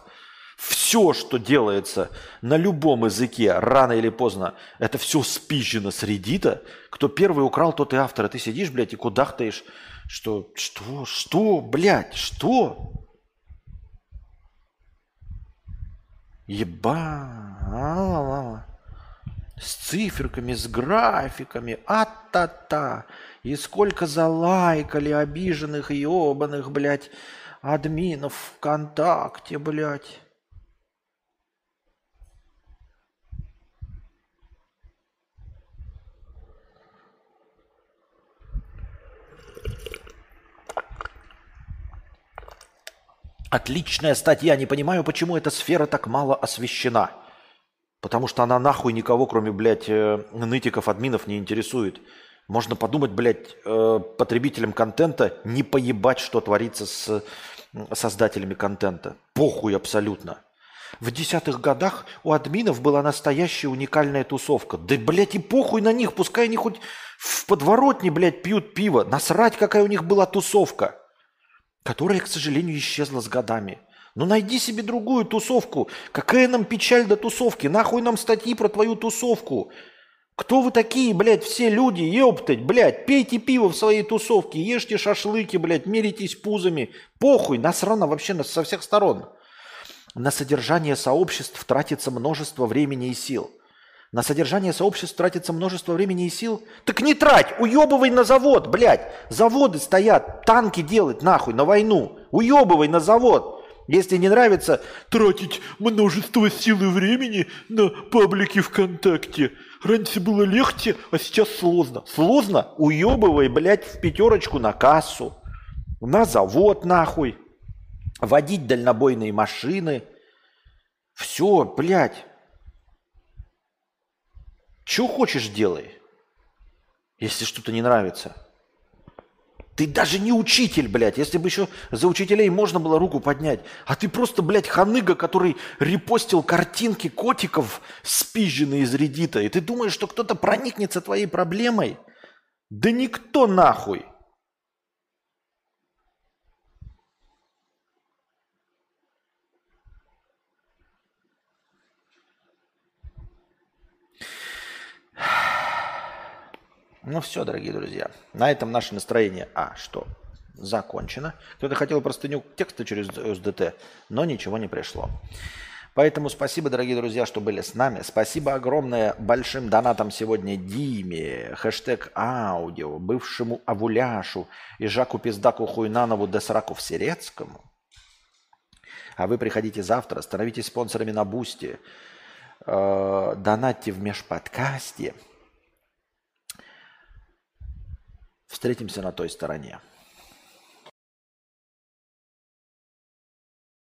Все, что делается на любом языке, рано или поздно, это все спизжено с редита. Кто первый украл, тот и автор. А ты сидишь, блядь, и кудахтаешь, что, что, что, блядь, что? Еба. С циферками, с графиками. А-та-та. И сколько залайкали обиженных ебаных, блядь, админов ВКонтакте, блядь. Отличная статья. Не понимаю, почему эта сфера так мало освещена. Потому что она нахуй никого, кроме, блядь, э, нытиков, админов не интересует. Можно подумать, блядь, э, потребителям контента не поебать, что творится с создателями контента. Похуй абсолютно. В десятых годах у админов была настоящая уникальная тусовка. Да, блядь, и похуй на них, пускай они хоть в подворотне, блядь, пьют пиво. Насрать, какая у них была тусовка которая, к сожалению, исчезла с годами. Ну найди себе другую тусовку. Какая нам печаль до тусовки? Нахуй нам статьи про твою тусовку? Кто вы такие, блядь, все люди, ептать, блядь, пейте пиво в своей тусовке, ешьте шашлыки, блядь, меритесь пузами. Похуй, насрано вообще со всех сторон. На содержание сообществ тратится множество времени и сил. На содержание сообществ тратится множество времени и сил. Так не трать, уебывай на завод, блядь. Заводы стоят, танки делать нахуй на войну. Уебывай на завод. Если не нравится тратить множество сил и времени на паблики ВКонтакте – Раньше было легче, а сейчас сложно. Сложно? Уебывай, блядь, в пятерочку на кассу, на завод нахуй, водить дальнобойные машины. Все, блядь. Что хочешь делай, если что-то не нравится. Ты даже не учитель, блядь. Если бы еще за учителей можно было руку поднять. А ты просто, блядь, ханыга, который репостил картинки котиков, спизженные из редита. И ты думаешь, что кто-то проникнется твоей проблемой? Да никто нахуй. Ну все, дорогие друзья. На этом наше настроение, а, что, закончено. Кто-то хотел простыню текста через SDT, но ничего не пришло. Поэтому спасибо, дорогие друзья, что были с нами. Спасибо огромное большим донатам сегодня Диме, хэштег аудио, бывшему Авуляшу и Жаку Пиздаку Хуйнанову Десраку Сирецкому. А вы приходите завтра, становитесь спонсорами на Бусти, э, донатьте в межподкасте – Встретимся на той стороне.